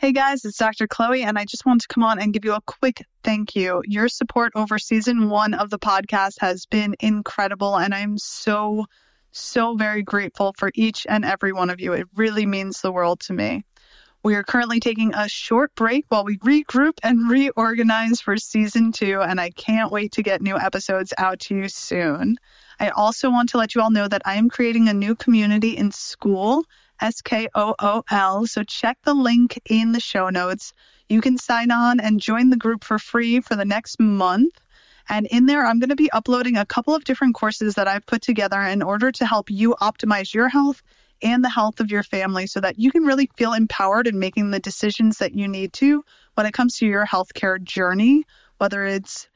Hey guys, it's Dr. Chloe, and I just want to come on and give you a quick thank you. Your support over season one of the podcast has been incredible, and I'm so, so very grateful for each and every one of you. It really means the world to me. We are currently taking a short break while we regroup and reorganize for season two, and I can't wait to get new episodes out to you soon. I also want to let you all know that I am creating a new community in Skool S K O O L. So check the link in the show notes. You can sign on and join the group for free for the next month. And in there, I'm going to be uploading a couple of different courses that I've put together in order to help you optimize your health and the health of your family so that you can really feel empowered in making the decisions that you need to when it comes to your healthcare journey, whether it's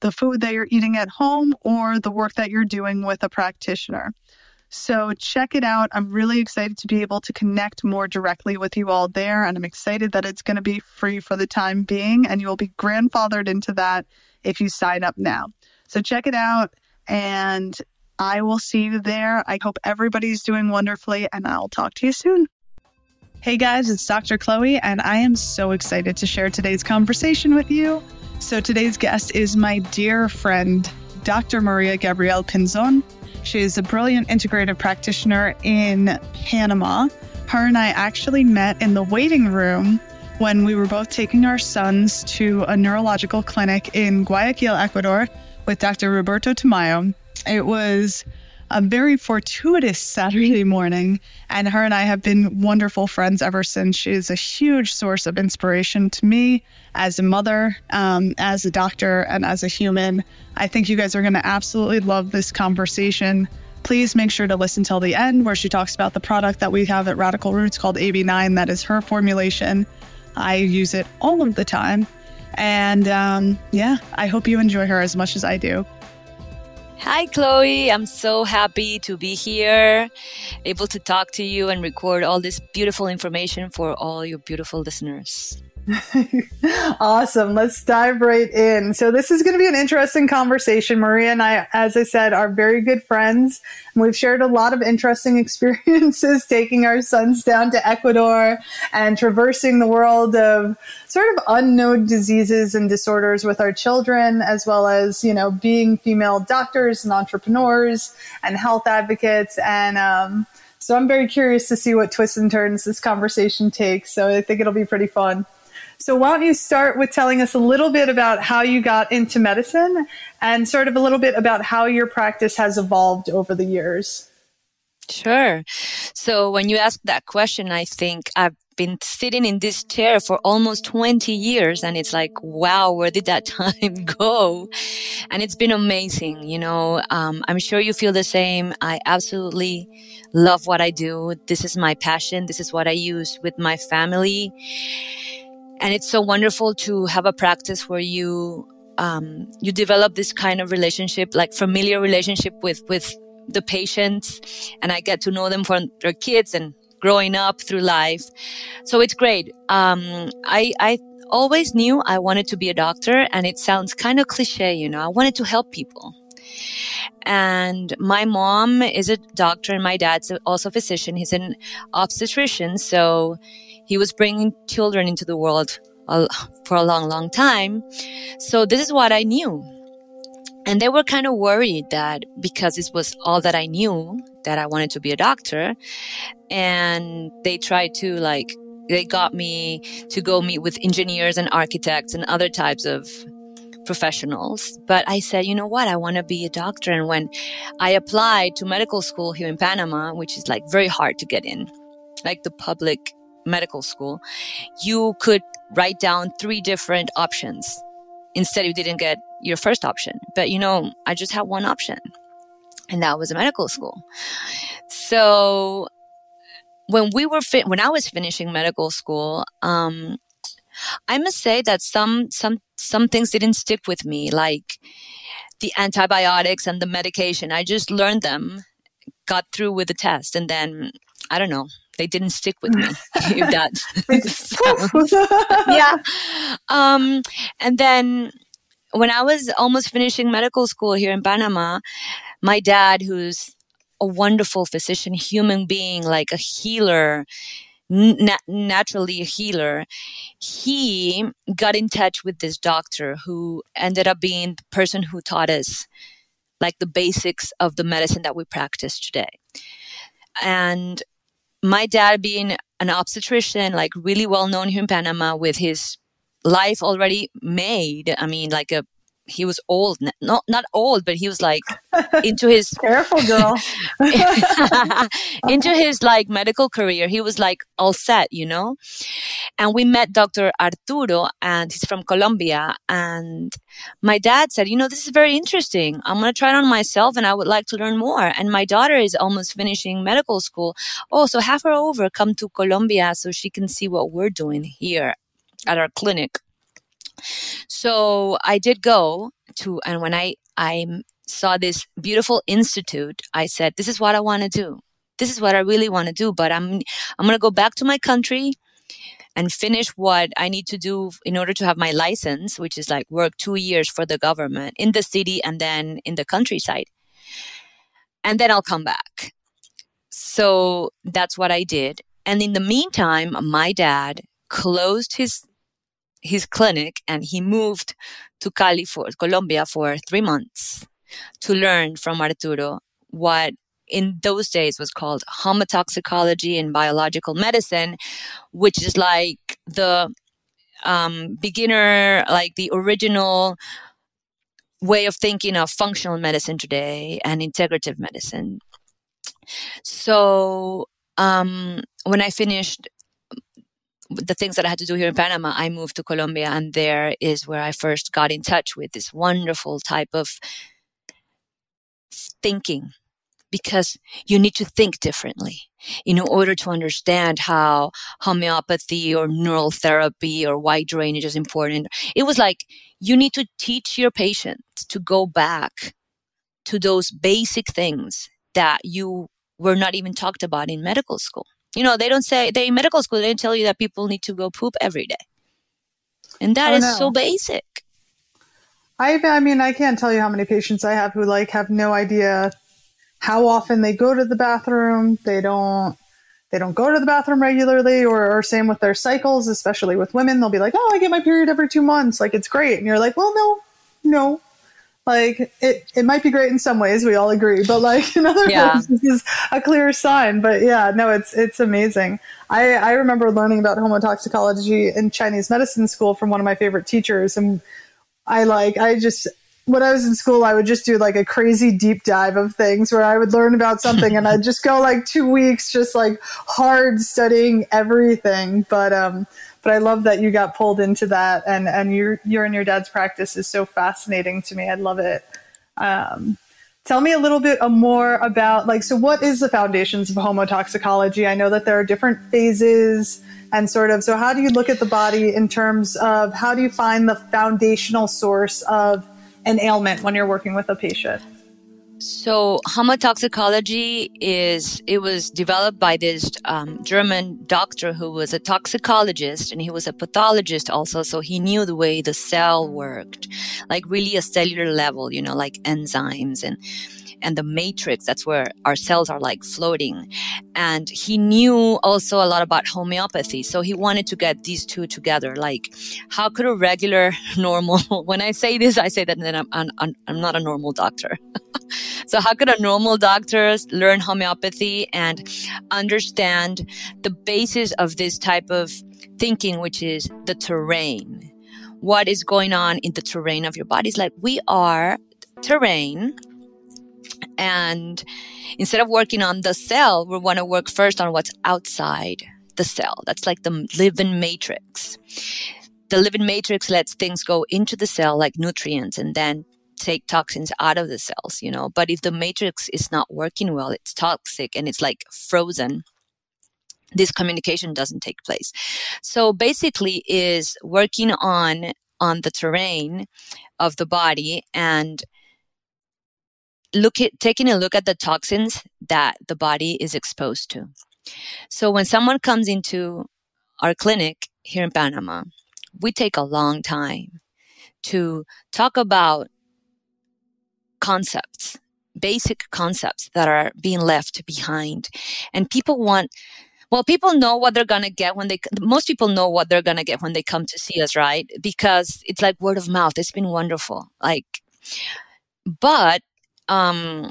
the food that you're eating at home or the work that you're doing with a practitioner. So check it out. I'm really excited to be able to connect more directly with you all there. And I'm excited that it's going to be free for the time being. And you will be grandfathered into that if you sign up now. So check it out. And I will see you there. I hope everybody's doing wonderfully. And I'll talk to you soon. Hey guys, it's Dr. Chloe, and I am so excited to share today's conversation with you. So, today's guest is my dear friend, Dr. Maria Gabriela Pinzon. She's a brilliant integrative practitioner in Panama. Her and I actually met in the waiting room when we were both taking our sons to a neurological clinic in Guayaquil, Ecuador, with Dr. Roberto Tamayo. It was a very fortuitous Saturday morning, and her and I have been wonderful friends ever since. She is a huge source of inspiration to me as a mother, um, as a doctor, and as a human. I think you guys are going to absolutely love this conversation. Please make sure to listen till the end, where she talks about the product that we have at Radical Roots called AB9. That is her formulation. I use it all of the time. And um, yeah, I hope you enjoy her as much as I do. Hi, Chloe. I'm so happy to be here, able to talk to you and record all this beautiful information for all your beautiful listeners. awesome. Let's dive right in. So, this is going to be an interesting conversation. Maria and I, as I said, are very good friends. And we've shared a lot of interesting experiences taking our sons down to Ecuador and traversing the world of sort of unknown diseases and disorders with our children, as well as, you know, being female doctors and entrepreneurs and health advocates. And, um, so I'm very curious to see what twists and turns this conversation takes. So I think it'll be pretty fun. So, why don't you start with telling us a little bit about how you got into medicine and sort of a little bit about how your practice has evolved over the years? Sure. So, when you ask that question, I think I've been sitting in this chair for almost 20 years and it's like wow where did that time go? And it's been amazing you know um, i'm sure you feel the same. I absolutely love what i do. This is my passion. This is what i use with my family and it's so wonderful to have a practice where you um, you develop this kind of relationship, like familiar relationship with with the patients, and I get to know them from their kids and growing up through life. So it's great. Um, I I always knew I wanted to be a doctor, and it sounds kind of cliche, you know. I wanted to help people. And my mom is a doctor, and my dad's also a physician. He's an obstetrician, so he was bringing children into the world uh, for a long, long time. So this is what I knew. And they were kind of worried that because this was all that I knew, that I wanted to be a doctor. And they tried to like, they got me to go meet with engineers and architects and other types of professionals. But I said, you know what? I want to be a doctor. And when I applied to medical school here in Panama, which is like very hard to get in, like the public medical school, you could write down three different options. Instead, you didn't get your first option. But you know, I just had one option, and that was a medical school. So when we were fi- when I was finishing medical school, um, I must say that some some some things didn't stick with me, like the antibiotics and the medication. I just learned them, got through with the test, and then I don't know they didn't stick with me. if that yeah. Um, and then when I was almost finishing medical school here in Panama, my dad, who's a wonderful physician, human being, like a healer, na- naturally a healer, he got in touch with this doctor who ended up being the person who taught us like the basics of the medicine that we practice today. And my dad being an obstetrician, like really well known here in Panama with his life already made. I mean, like a he was old, not not old, but he was like into his careful girl into his like medical career. He was like all set, you know. And we met Dr. Arturo, and he's from Colombia. And my dad said, you know, this is very interesting. I'm gonna try it on myself, and I would like to learn more. And my daughter is almost finishing medical school. Oh, so have her over, come to Colombia, so she can see what we're doing here at our clinic. So I did go to, and when I, I saw this beautiful institute, I said, this is what I want to do. This is what I really want to do, but I'm, I'm going to go back to my country and finish what I need to do in order to have my license, which is like work two years for the government in the city and then in the countryside. And then I'll come back. So that's what I did. And in the meantime, my dad closed his his clinic and he moved to Cali for Colombia for three months to learn from Arturo what in those days was called homotoxicology and biological medicine, which is like the um, beginner, like the original way of thinking of functional medicine today and integrative medicine. So um, when I finished the things that I had to do here in Panama, I moved to Colombia, and there is where I first got in touch with this wonderful type of thinking because you need to think differently in order to understand how homeopathy or neural therapy or why drainage is important. It was like you need to teach your patient to go back to those basic things that you were not even talked about in medical school. You know, they don't say they in medical school they don't tell you that people need to go poop every day. And that oh, is no. so basic. I I mean, I can't tell you how many patients I have who like have no idea how often they go to the bathroom. They don't they don't go to the bathroom regularly or, or same with their cycles, especially with women. They'll be like, Oh, I get my period every two months. Like it's great. And you're like, Well, no, no, like it, it might be great in some ways we all agree but like in other yeah. ways this is a clear sign but yeah no it's it's amazing i i remember learning about homotoxicology in chinese medicine school from one of my favorite teachers and i like i just when I was in school, I would just do like a crazy deep dive of things where I would learn about something and I'd just go like two weeks, just like hard studying everything. But, um, but I love that you got pulled into that and, and your, your and your dad's practice is so fascinating to me. I love it. Um, tell me a little bit more about like, so what is the foundations of homotoxicology? I know that there are different phases and sort of, so how do you look at the body in terms of how do you find the foundational source of an ailment when you're working with a patient? So homotoxicology is it was developed by this um, German doctor who was a toxicologist and he was a pathologist also. So he knew the way the cell worked, like really a cellular level, you know, like enzymes and and the matrix. That's where our cells are like floating. And he knew also a lot about homeopathy. So he wanted to get these two together. Like, how could a regular, normal, when I say this, I say that then I'm, I'm, I'm not a normal doctor. so how could a normal doctor learn homeopathy and understand the basis of this type of thinking, which is the terrain? What is going on in the terrain of your body? It's like we are terrain and instead of working on the cell, we want to work first on what's outside the cell. That's like the living matrix. The living matrix lets things go into the cell like nutrients and then take toxins out of the cells, you know. But if the matrix is not working well, it's toxic and it's like frozen. This communication doesn't take place. So basically is working on on the terrain of the body and look at taking a look at the toxins that the body is exposed to. So when someone comes into our clinic here in Panama, we take a long time to talk about concepts, basic concepts that are being left behind. And people want Well, people know what they're going to get when they, most people know what they're going to get when they come to see us, right? Because it's like word of mouth. It's been wonderful. Like, but, um,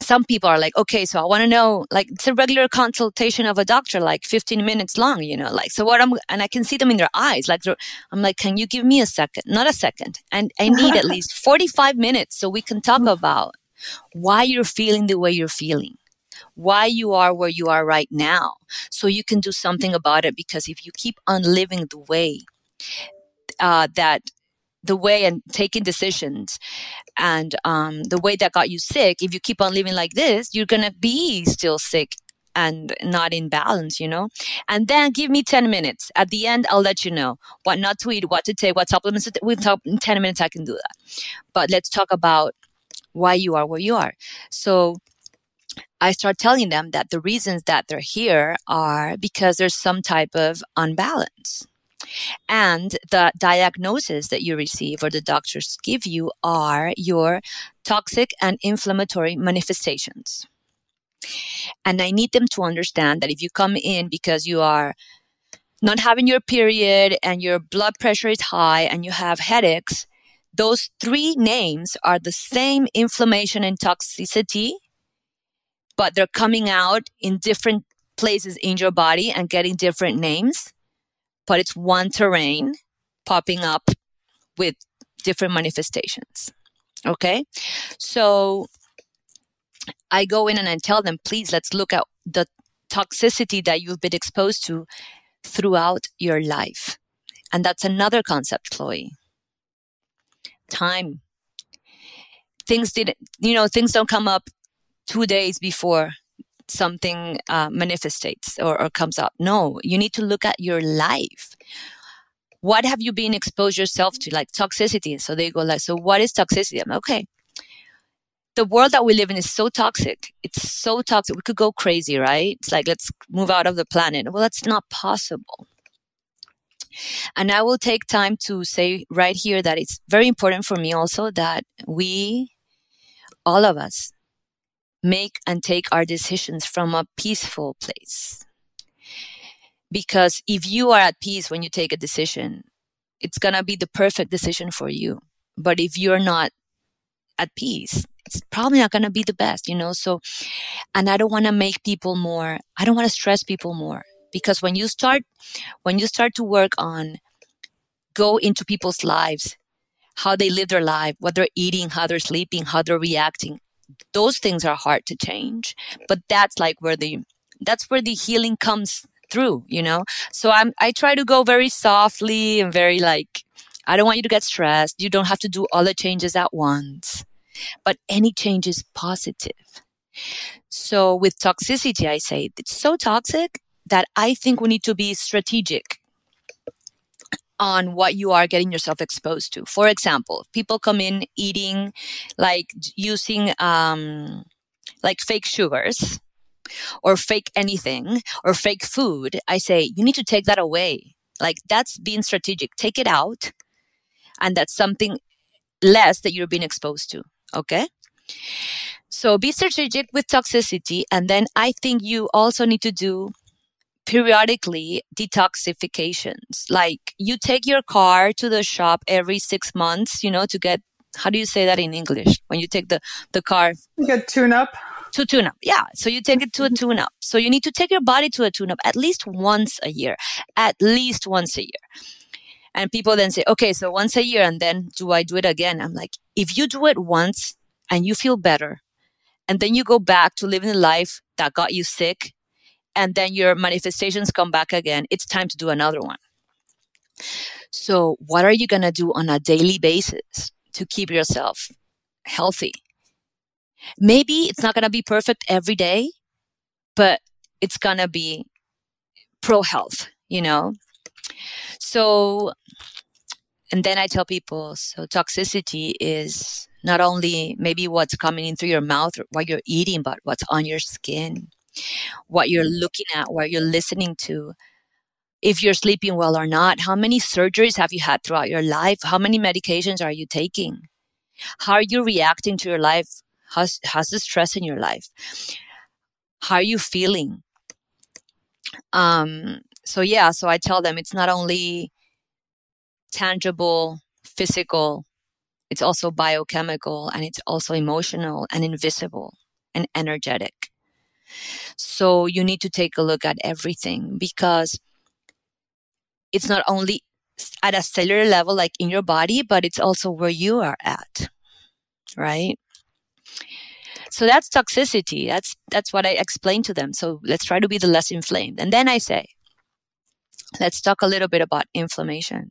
some people are like, okay, so I want to know, like, it's a regular consultation of a doctor, like 15 minutes long, you know, like, so what I'm, and I can see them in their eyes, like, I'm like, can you give me a second? Not a second. And I need at least 45 minutes so we can talk about why you're feeling the way you're feeling why you are where you are right now so you can do something about it because if you keep on living the way uh, that the way and taking decisions and um, the way that got you sick if you keep on living like this you're gonna be still sick and not in balance, you know? And then give me 10 minutes. At the end, I'll let you know what not to eat, what to take, what supplements to take. With 10 minutes, I can do that. But let's talk about why you are where you are. So I start telling them that the reasons that they're here are because there's some type of unbalance. And the diagnosis that you receive or the doctors give you are your toxic and inflammatory manifestations. And I need them to understand that if you come in because you are not having your period and your blood pressure is high and you have headaches, those three names are the same inflammation and toxicity but they're coming out in different places in your body and getting different names. But it's one terrain popping up with different manifestations. Okay. So I go in and I tell them, please, let's look at the toxicity that you've been exposed to throughout your life. And that's another concept, Chloe. Time. Things didn't, you know, things don't come up two days before something uh, manifestates or, or comes up. No, you need to look at your life. What have you been exposed yourself to, like toxicity? So they go like, so what is toxicity? I'm okay. The world that we live in is so toxic. It's so toxic. We could go crazy, right? It's like, let's move out of the planet. Well, that's not possible. And I will take time to say right here that it's very important for me also that we, all of us, make and take our decisions from a peaceful place. Because if you are at peace when you take a decision, it's going to be the perfect decision for you. But if you're not at peace, it's probably not going to be the best, you know? So, and I don't want to make people more, I don't want to stress people more because when you start, when you start to work on go into people's lives, how they live their life, what they're eating, how they're sleeping, how they're reacting, those things are hard to change but that's like where the that's where the healing comes through you know? So i'm i try to go very softly and very like i don't want you to get stressed. You don't have to do all the changes at once but any change is positive. So with toxicity i say it's so toxic that i think we need to be strategic on what you are getting yourself exposed to. For example, people come in eating, like using, um, like fake sugars or fake anything or fake food. I say, you need to take that away. Like that's being strategic. Take it out. And that's something less that you're being exposed to. Okay. So be strategic with toxicity. And then I think you also need to do periodically detoxifications. Like you take your car to the shop every six months, you know, to get, how do you say that in English? When you take the, the car. You get tune up. To tune up. Yeah. So you take it to a mm-hmm. tune up. So you need to take your body to a tune up at least once a year, at least once a year. And people then say, okay, so once a year and then do I do it again? I'm like, if you do it once and you feel better and then you go back to living the life that got you sick and then your manifestations come back again, it's time to do another one. So, what are you going to do on a daily basis to keep yourself healthy? Maybe it's not going to be perfect every day, but it's going to be pro health, you know? So, and then I tell people so toxicity is not only maybe what's coming in through your mouth or what you're eating, but what's on your skin what you're looking at, what you're listening to, if you're sleeping well or not, how many surgeries have you had throughout your life, how many medications are you taking, how are you reacting to your life, how's, how's the stress in your life, how are you feeling, um, so yeah, so I tell them it's not only tangible, physical, it's also biochemical and it's also emotional and invisible and energetic. So you need to take a look at everything because it's not only at a cellular level, like in your body, but it's also where you are at, right? So that's toxicity. That's that's what I explain to them. So let's try to be the less inflamed. And then I say, let's talk a little bit about inflammation.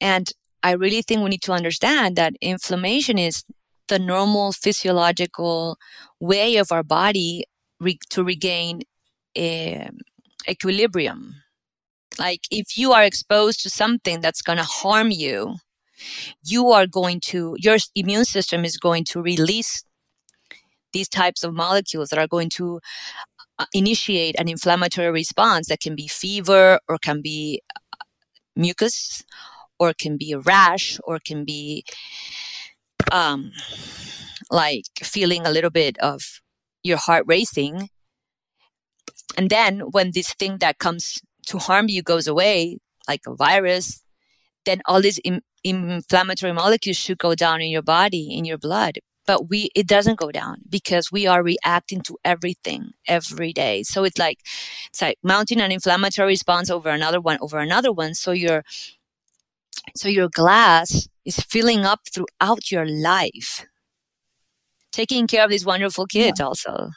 And I really think we need to understand that inflammation is the normal physiological way of our body re- to regain um, equilibrium. Like if you are exposed to something that's going to harm you, you are going to, your immune system is going to release these types of molecules that are going to uh, initiate an inflammatory response that can be fever or can be uh, mucus or can be a rash or can be um, like feeling a little bit of your heart racing. And then when this thing that comes to harm you goes away, like a virus, then all these inflammatory molecules should go down in your body, in your blood. But we, it doesn't go down because we are reacting to everything every day. So it's like, it's like mounting an inflammatory response over another one, over another one. So your, so your glass is filling up throughout your life taking care of these wonderful kids yeah. also.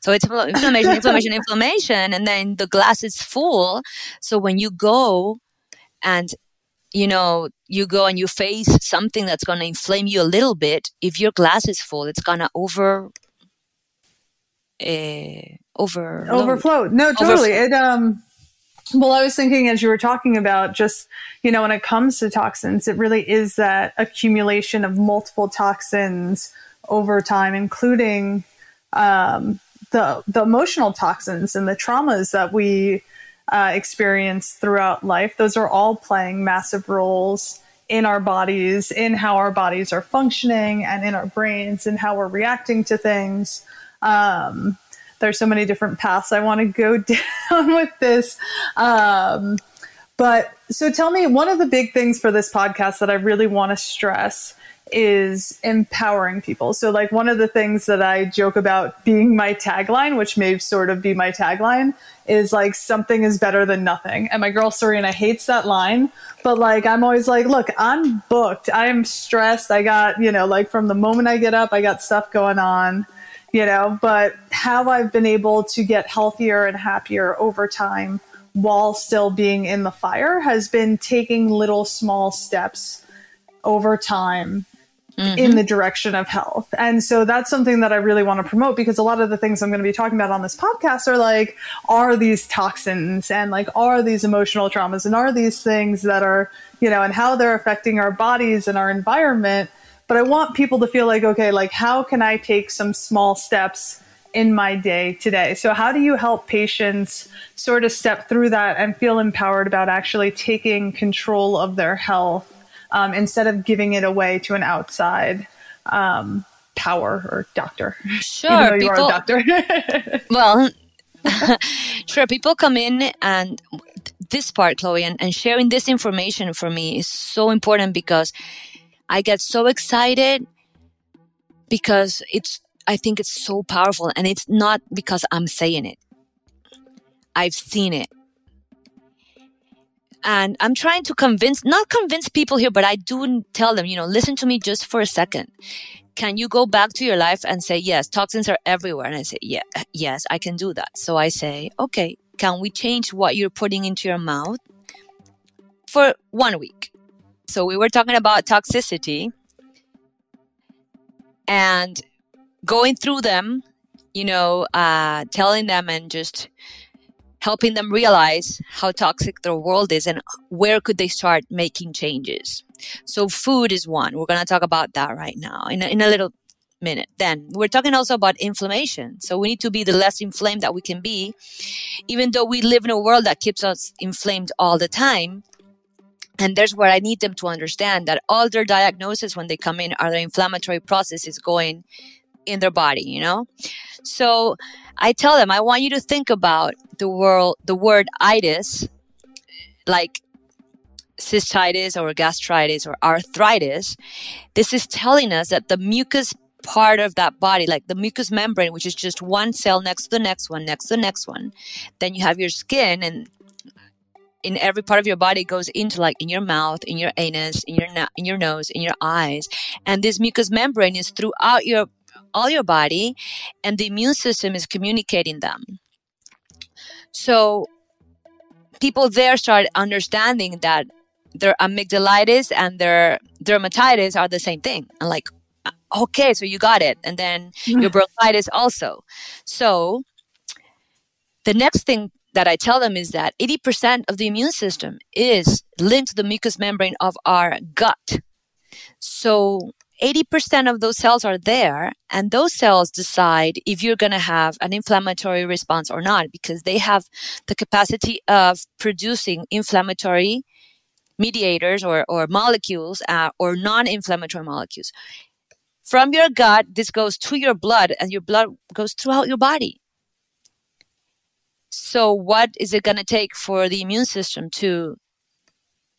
So it's inflammation, inflammation, inflammation, and then the glass is full. So when you go and you know you go and you face something that's going to inflame you a little bit, if your glass is full, it's going to over uh, over overflow. No, totally. Overflow. It um. Well, I was thinking as you were talking about just, you know, when it comes to toxins, it really is that accumulation of multiple toxins over time, including um, the the emotional toxins and the traumas that we uh, experience throughout life. Those are all playing massive roles in our bodies, in how our bodies are functioning, and in our brains, and how we're reacting to things. Um, there's so many different paths I want to go down with this. Um, but so tell me, one of the big things for this podcast that I really want to stress is empowering people. So, like, one of the things that I joke about being my tagline, which may sort of be my tagline, is like, something is better than nothing. And my girl Serena hates that line, but like, I'm always like, look, I'm booked. I'm stressed. I got, you know, like, from the moment I get up, I got stuff going on, you know, but how I've been able to get healthier and happier over time while still being in the fire has been taking little small steps over time mm-hmm. in the direction of health. And so that's something that I really want to promote because a lot of the things I'm going to be talking about on this podcast are like, are these toxins and like, are these emotional traumas and are these things that are, you know, and how they're affecting our bodies and our environment. But I want people to feel like, okay, like, how can I take some small steps in my day today. So, how do you help patients sort of step through that and feel empowered about actually taking control of their health um, instead of giving it away to an outside um, power or doctor. Sure, people, doctor. well, sure. People come in and this part, Chloe, and, and sharing this information for me is so important because I get so excited because it's I think it's so powerful and it's not because I'm saying it. I've seen it. And I'm trying to convince, not convince people here, but I do tell them, you know, listen to me just for a second. Can you go back to your life and say, yes, toxins are everywhere? And I say, yeah, yes, I can do that. So I say, okay, can we change what you're putting into your mouth for one week? So we were talking about toxicity and going through them, you know, uh, telling them and just helping them realize how toxic their world is and where could they start making changes. So food is one. We're going to talk about that right now in a, in a little minute. Then we're talking also about inflammation. So we need to be the less inflamed that we can be, even though we live in a world that keeps us inflamed all the time. And there's where I need them to understand that all their diagnoses when they come in are their inflammatory processes going in their body, you know? So I tell them, I want you to think about the world, the word itis, like cystitis or gastritis or arthritis. This is telling us that the mucus part of that body, like the mucous membrane, which is just one cell next to the next one, next to the next one, then you have your skin and in every part of your body goes into like in your mouth, in your anus, in your na- in your nose, in your eyes, and this mucous membrane is throughout your all your body, and the immune system is communicating them. So people there start understanding that their amygdalitis and their dermatitis are the same thing, and like, uh, okay, so you got it, and then your bronchitis also. So the next thing that I tell them is that 80% of the immune system is linked to the mucous membrane of our gut. So 80% of those cells are there and those cells decide if you're going to have an inflammatory response or not because they have the capacity of producing inflammatory mediators or, or molecules uh, or non-inflammatory molecules from your gut this goes to your blood and your blood goes throughout your body so, what is it going to take for the immune system to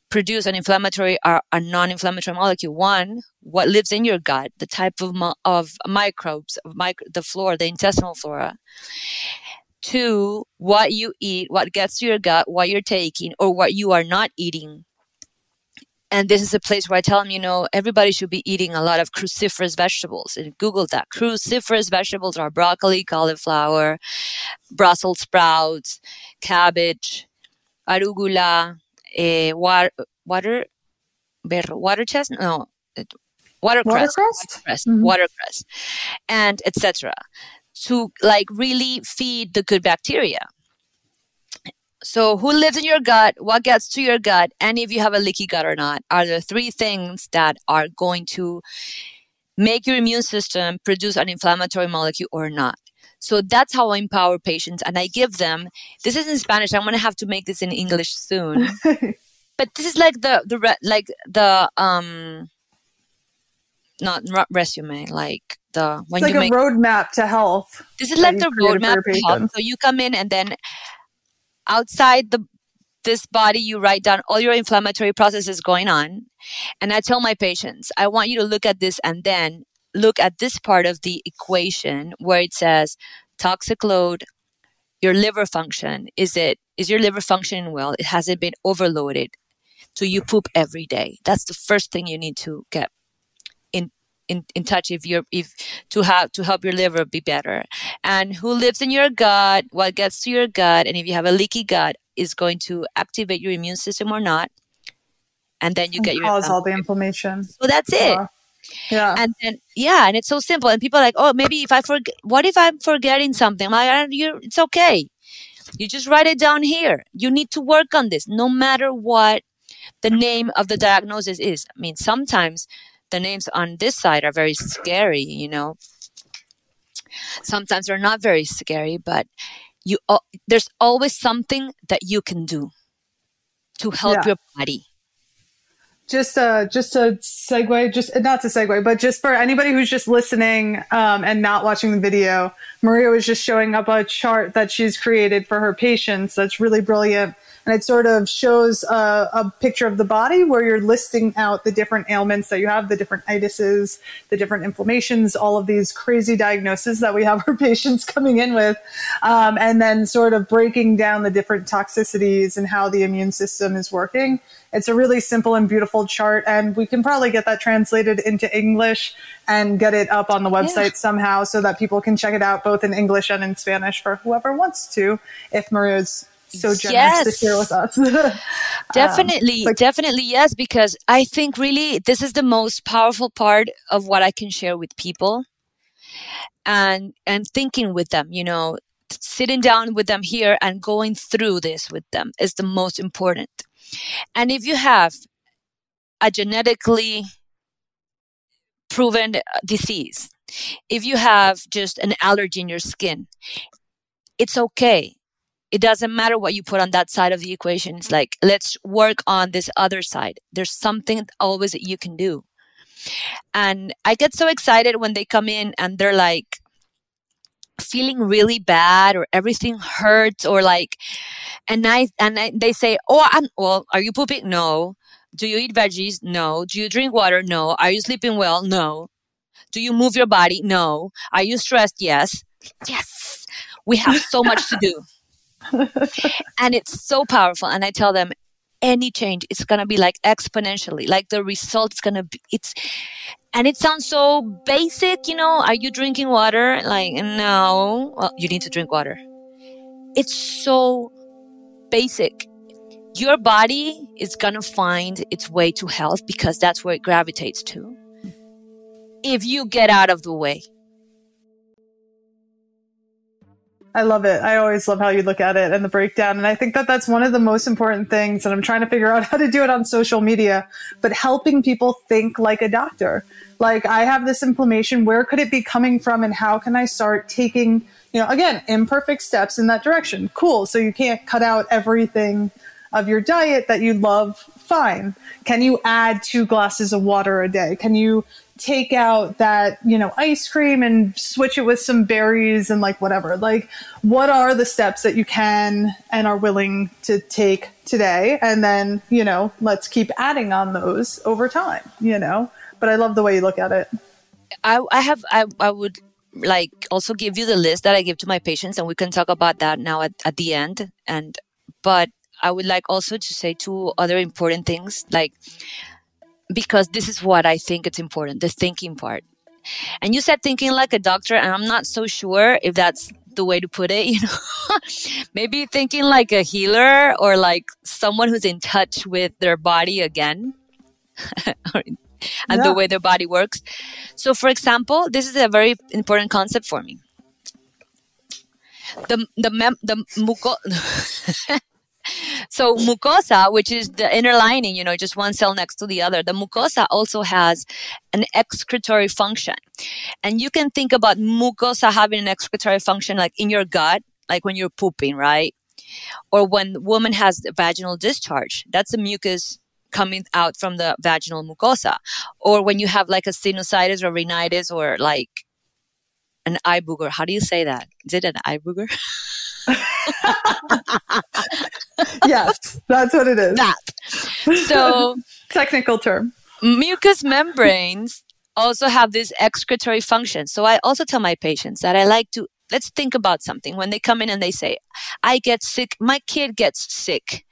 produce an inflammatory or a non-inflammatory molecule? One, what lives in your gut, the type of mo- of microbes, of micro- the flora, the intestinal flora. Two, what you eat, what gets to your gut, what you're taking, or what you are not eating and this is a place where I tell them, you know, everybody should be eating a lot of cruciferous vegetables. And Google that. Cruciferous vegetables are broccoli, cauliflower, Brussels sprouts, cabbage, arugula, eh, water, water, water chestnut, no, watercress, watercress, mm-hmm. watercress, and etc. To like really feed the good bacteria. So, who lives in your gut? What gets to your gut? And if you have a leaky gut or not, are the three things that are going to make your immune system produce an inflammatory molecule or not. So that's how I empower patients. And I give them, this is in Spanish. I'm going to have to make this in English soon. but this is like the, the, like the, um, not resume, like the, when it's like you a make, roadmap to health. This is like the roadmap to health. So you come in and then outside the this body you write down all your inflammatory processes going on. And i tell my patients i want you to look at this and then look at this part of the equation where it says toxic load your liver function. Is it is your liver functioning well? It hasn't been overloaded? So you poop every day. That's the first thing you need to get in, in touch if you're if to have to help your liver be better and who lives in your gut what gets to your gut and if you have a leaky gut is going to activate your immune system or not and then you and get your cause all the inflammation so that's it yeah. yeah. And then, yeah, and it's so simple. And people are like, oh, maybe if I forget, what if I'm forgetting something? I'm like, you it's okay. You just write it down here. You need to work on this no matter what the name of the diagnosis is. I mean, sometimes the names on this side are very scary, you know. Sometimes they're not very scary, but you uh, there's always something that you can do to help yeah. your body just uh just a segue just not to segue but just for anybody who's just listening um, and not watching the video maria was just showing up a chart that she's created for her patients that's really brilliant and it sort of shows a, a, picture of the body where you're listing out the different ailments that you have, the different itises, the different inflammations, all of these crazy diagnoses that we have our patients coming in with, um, and then sort of breaking down the different toxicities and how the immune system is working. It's a really simple and beautiful chart, and we can probably get that translated into English and get it up on the website yeah. somehow so that people can check it out both in English and in Spanish for whoever wants to. If Maria's so generous yes. to share with us. definitely, um, like, definitely, yes, because I think really this is the most powerful part of what I can share with people and and thinking with them, you know, sitting down with them here and going through this with them is the most important. And if you have a genetically proven disease, if you have just an allergy in your skin, it's okay it doesn't matter what you put on that side of the equation. It's like, let's work on this other side. There's something always that you can do. And I get so excited when they come in and they're like, feeling really bad or everything hurts or like and I and I, they say oh I'm well are you pooping? No. Do you eat veggies? No. Do you drink water? No. Are you sleeping well? No. Do you move your body? No. Are you stressed? Yes. Yes. We have so much to do and it's so powerful and I tell them any change it's going to be like exponentially like the result is going to be it's and it sounds so basic you know are you drinking water? Like no. Well you need to drink water. It's so basic. Your body is going to find its way to health because that's where it gravitates to. If you get out of the way I love it. I always love how you look at it and the breakdown. And I think that that's one of the most important things. And I'm trying to figure out how to do it on social media, but helping people think like a doctor. Like, I have this inflammation. Where could it be coming from? And how can I start taking, you know, again, imperfect steps in that direction? Cool. So you can't cut out everything of your diet that you love. Fine. Can you add two glasses of water a day? Can you take out that, you know, ice cream and switch it with some berries and like whatever. Like, what are the steps that you can and are willing to take today? And then, you know, let's keep adding on those over time, you know? But I love the way you look at it. I, I have, I, I would like also give you the list that I give to my patients and we can talk about that now at, at the end. And, but I would like also to say two other important things. Like, because this is what I think it's important the thinking part. And you said thinking like a doctor, and I'm not so sure if that's the way to put it, you know. Maybe thinking like a healer or like someone who's in touch with their body again and yeah. the way their body works. So, for example, this is a very important concept for me. The the mem, the muco so mucosa, which is the inner lining, you know, just one cell next to the other, the mucosa also has an excretory function. And you can think about mucosa having an excretory function like in your gut, like when you're pooping, right? Or when woman has vaginal discharge, that's a mucus coming out from the vaginal mucosa. Or when you have like a sinusitis or rhinitis or like an eye booger. How do you say that? Is it an eye booger? yes, that's what it is. That. So, technical term. Mucous membranes also have this excretory function. So, I also tell my patients that I like to let's think about something when they come in and they say, I get sick, my kid gets sick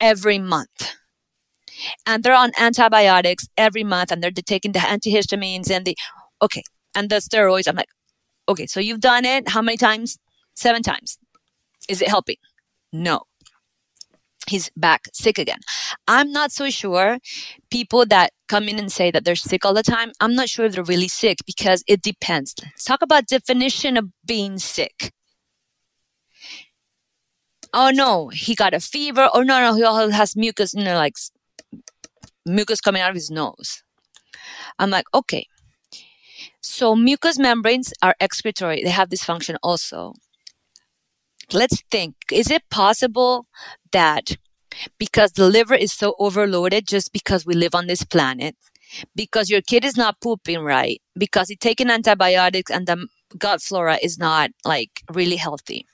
every month. And they're on antibiotics every month and they're taking the antihistamines and the, okay, and the steroids. I'm like, okay, so you've done it how many times? Seven times. Is it helping? No. He's back sick again. I'm not so sure people that come in and say that they're sick all the time, I'm not sure if they're really sick because it depends. Let's talk about definition of being sick. Oh no, he got a fever. Oh no, no, he also has mucus, you know, like mucus coming out of his nose. I'm like, okay. So mucous membranes are excretory. They have this function also let's think is it possible that because the liver is so overloaded just because we live on this planet because your kid is not pooping right because he's taking antibiotics and the gut flora is not like really healthy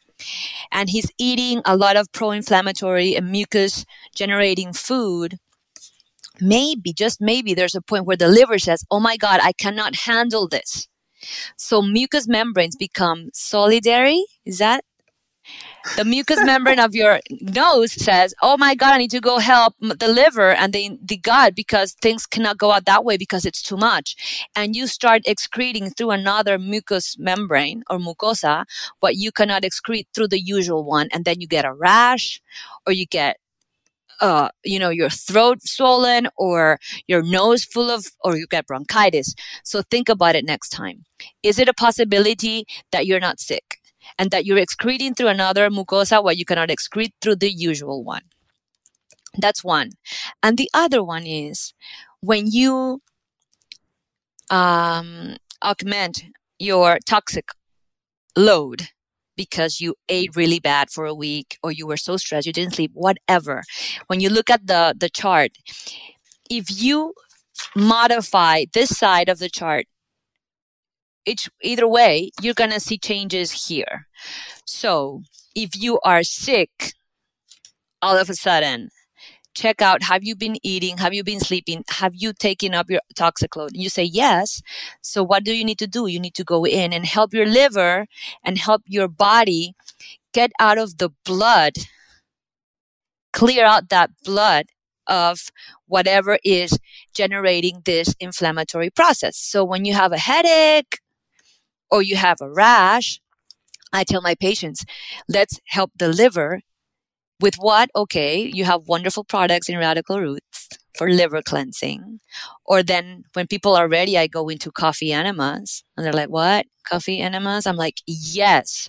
and he's eating a lot of pro-inflammatory and mucus generating food maybe just maybe there's a point where the liver says oh my god i cannot handle this. So mucous membranes become solidary. Is that? The mucous membrane of your nose says, "Oh my God, I need to go help the liver and the the gut because things cannot go out that way because it's too much." And you start excreting through another mucous membrane or mucosa what you cannot excrete through the usual one, and then you get a rash, or you get uh, you know, your throat swollen or your nose full of, or you get bronchitis. So think about it next time. Is it a possibility that you're not sick? and that you're excreting through another mucosa what you cannot excrete through the usual one. That's one. And the other one is when you um, augment your toxic load because you ate really bad for a week or you were so stressed you didn't sleep whatever when you look at the the chart if you modify this side of the chart, each either way, you're gonna see changes here. So if you are sick all of a sudden, check out have you been eating? Have you been sleeping? Have you taken up your toxic load and you say yes. So what do you need to do? You need to go in and help your liver and help your body get out of the blood clear out that blood of whatever is generating this inflammatory process. So when you have a headache or you have a rash, I tell my patients, let's help the liver with what? Okay, you have wonderful products in Radical Roots for liver cleansing. Or then when people are ready, I go into coffee enemas and they're like, what? Coffee enemas? I'm like, yes.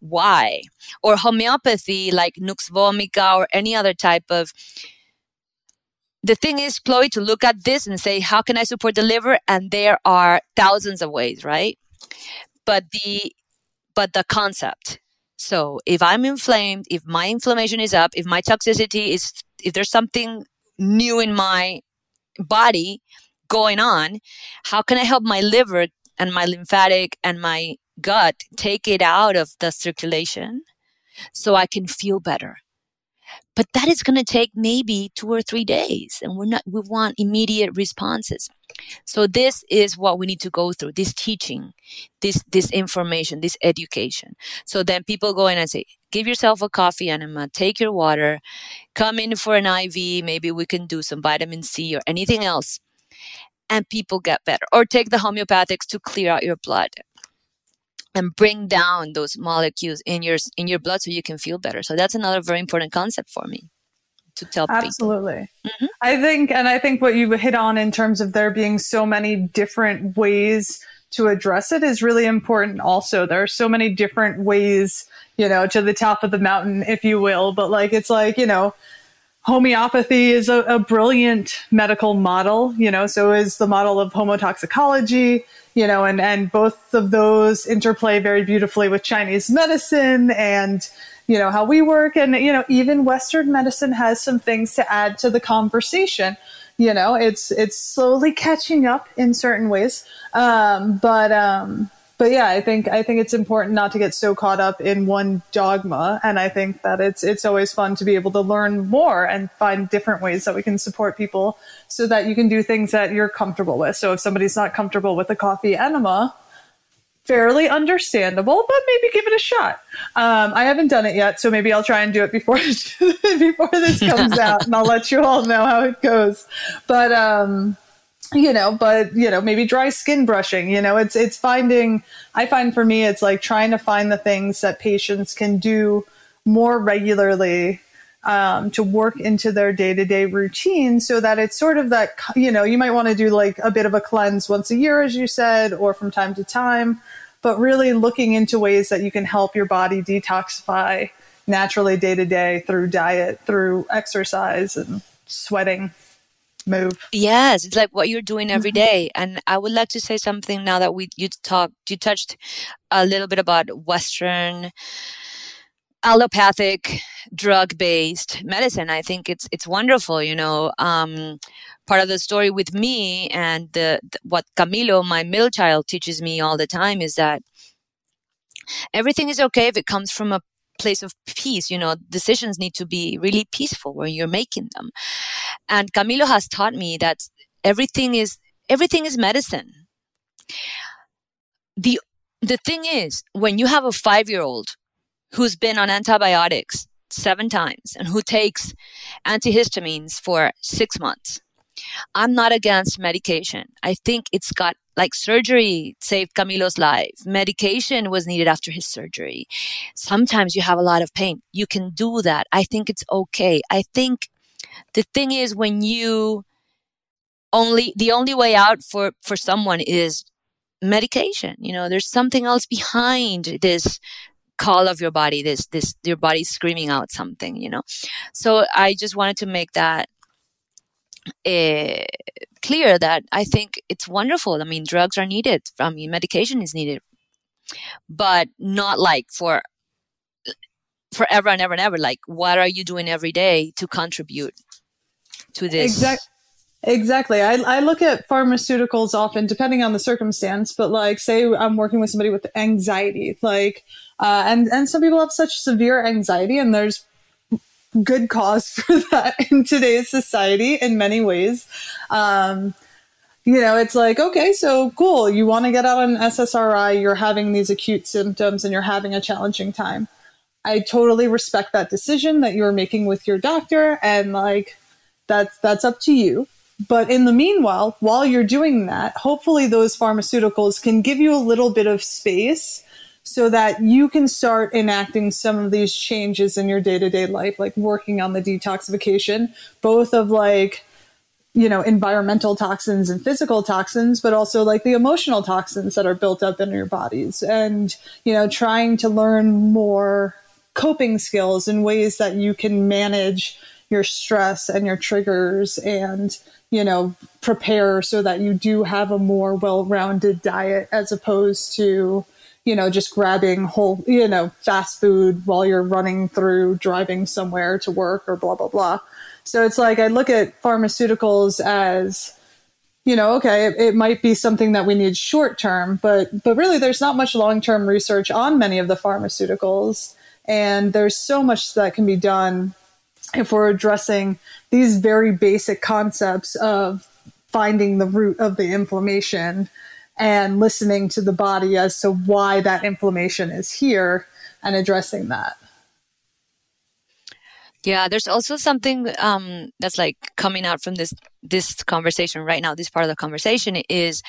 Why? Or homeopathy like Nux vomica or any other type of the thing is, Chloe, to look at this and say, how can I support the liver? And there are thousands of ways, right? But the, but the concept. So if I'm inflamed, if my inflammation is up, if my toxicity is, if there's something new in my body going on, how can I help my liver and my lymphatic and my gut take it out of the circulation so I can feel better? But that is going to take maybe two or three days and we're not we want immediate responses. So this is what we need to go through this teaching this this information this education. So then people go in and say give yourself a coffee enema take your water come in for an iv maybe we can do some vitamin c or anything else and people get better. Or take the homeopathics to clear out your blood and bring down those molecules in your in your blood so you can feel better. So that's another very important concept for me to tell people. Absolutely. Mm-hmm. I think and I think what you hit on in terms of there being so many different ways to address it is really important also. There are so many different ways, you know, to the top of the mountain if you will, but like it's like, you know, homeopathy is a, a, brilliant medical model, you know, so is the model of homotoxicology, you know, and, and both of those interplay very beautifully with Chinese medicine and, you know, how we work. And, you know, even Western medicine has some things to add to the conversation. You know, it's, it's slowly catching up in certain ways. Um, but, um, but yeah, I think I think it's important not to get so caught up in one dogma, and I think that it's it's always fun to be able to learn more and find different ways that we can support people, so that you can do things that you're comfortable with. So if somebody's not comfortable with a coffee enema, fairly understandable, but maybe give it a shot. Um, I haven't done it yet, so maybe I'll try and do it before before this comes out, and I'll let you all know how it goes. But um, you know but you know maybe dry skin brushing you know it's it's finding i find for me it's like trying to find the things that patients can do more regularly um, to work into their day-to-day routine so that it's sort of that you know you might want to do like a bit of a cleanse once a year as you said or from time to time but really looking into ways that you can help your body detoxify naturally day to day through diet through exercise and sweating move. Yes, it's like what you're doing every mm-hmm. And I would like to say something now that we you talked you touched a little bit about Western allopathic drug based medicine. I think it's it's wonderful, you know. Um, part of the story with me and the, the, what Camilo, my middle child, teaches me all the time is that everything is okay if it comes from a place of peace. You know, decisions need to be really peaceful when you're making them. And Camilo has taught me that everything is everything is medicine. The the thing is, when you have a five year old who's been on antibiotics seven times and who takes antihistamines for six months, I'm not against medication. I think it's got like surgery saved Camilo's life. Medication was needed after his surgery. Sometimes you have a lot of pain. You can do that. I think it's okay. I think the thing is when you only, the only way out for, for someone is medication. You know, there's something else behind this call of your body, this, this, your body screaming out something, you know? So I just wanted to make that uh, clear that I think it's wonderful. I mean, drugs are needed. I mean, medication is needed, but not like for forever and ever and ever. Like, what are you doing every day to contribute to this? Exactly. Exactly. I, I look at pharmaceuticals often, depending on the circumstance, but like, say I'm working with somebody with anxiety, like, uh, and, and some people have such severe anxiety, and there's good cause for that in today's society in many ways. Um, you know, it's like, okay, so cool. You want to get out on SSRI, you're having these acute symptoms and you're having a challenging time. I totally respect that decision that you're making with your doctor and like that's that's up to you. But in the meanwhile, while you're doing that, hopefully those pharmaceuticals can give you a little bit of space so that you can start enacting some of these changes in your day-to-day life like working on the detoxification both of like you know environmental toxins and physical toxins but also like the emotional toxins that are built up in your bodies and you know trying to learn more coping skills and ways that you can manage your stress and your triggers and you know prepare so that you do have a more well-rounded diet as opposed to you know just grabbing whole you know fast food while you're running through driving somewhere to work or blah blah blah. So it's like i look at pharmaceuticals as you know okay it, it might be something that we need short term but but really there's not much long term research on many of the pharmaceuticals. And there's so much that can be done if we're addressing these very basic concepts of finding the root of the inflammation and listening to the body as to why that inflammation is here and addressing that. Yeah, there's also something um, that's like coming out from this this conversation right now. This part of the conversation is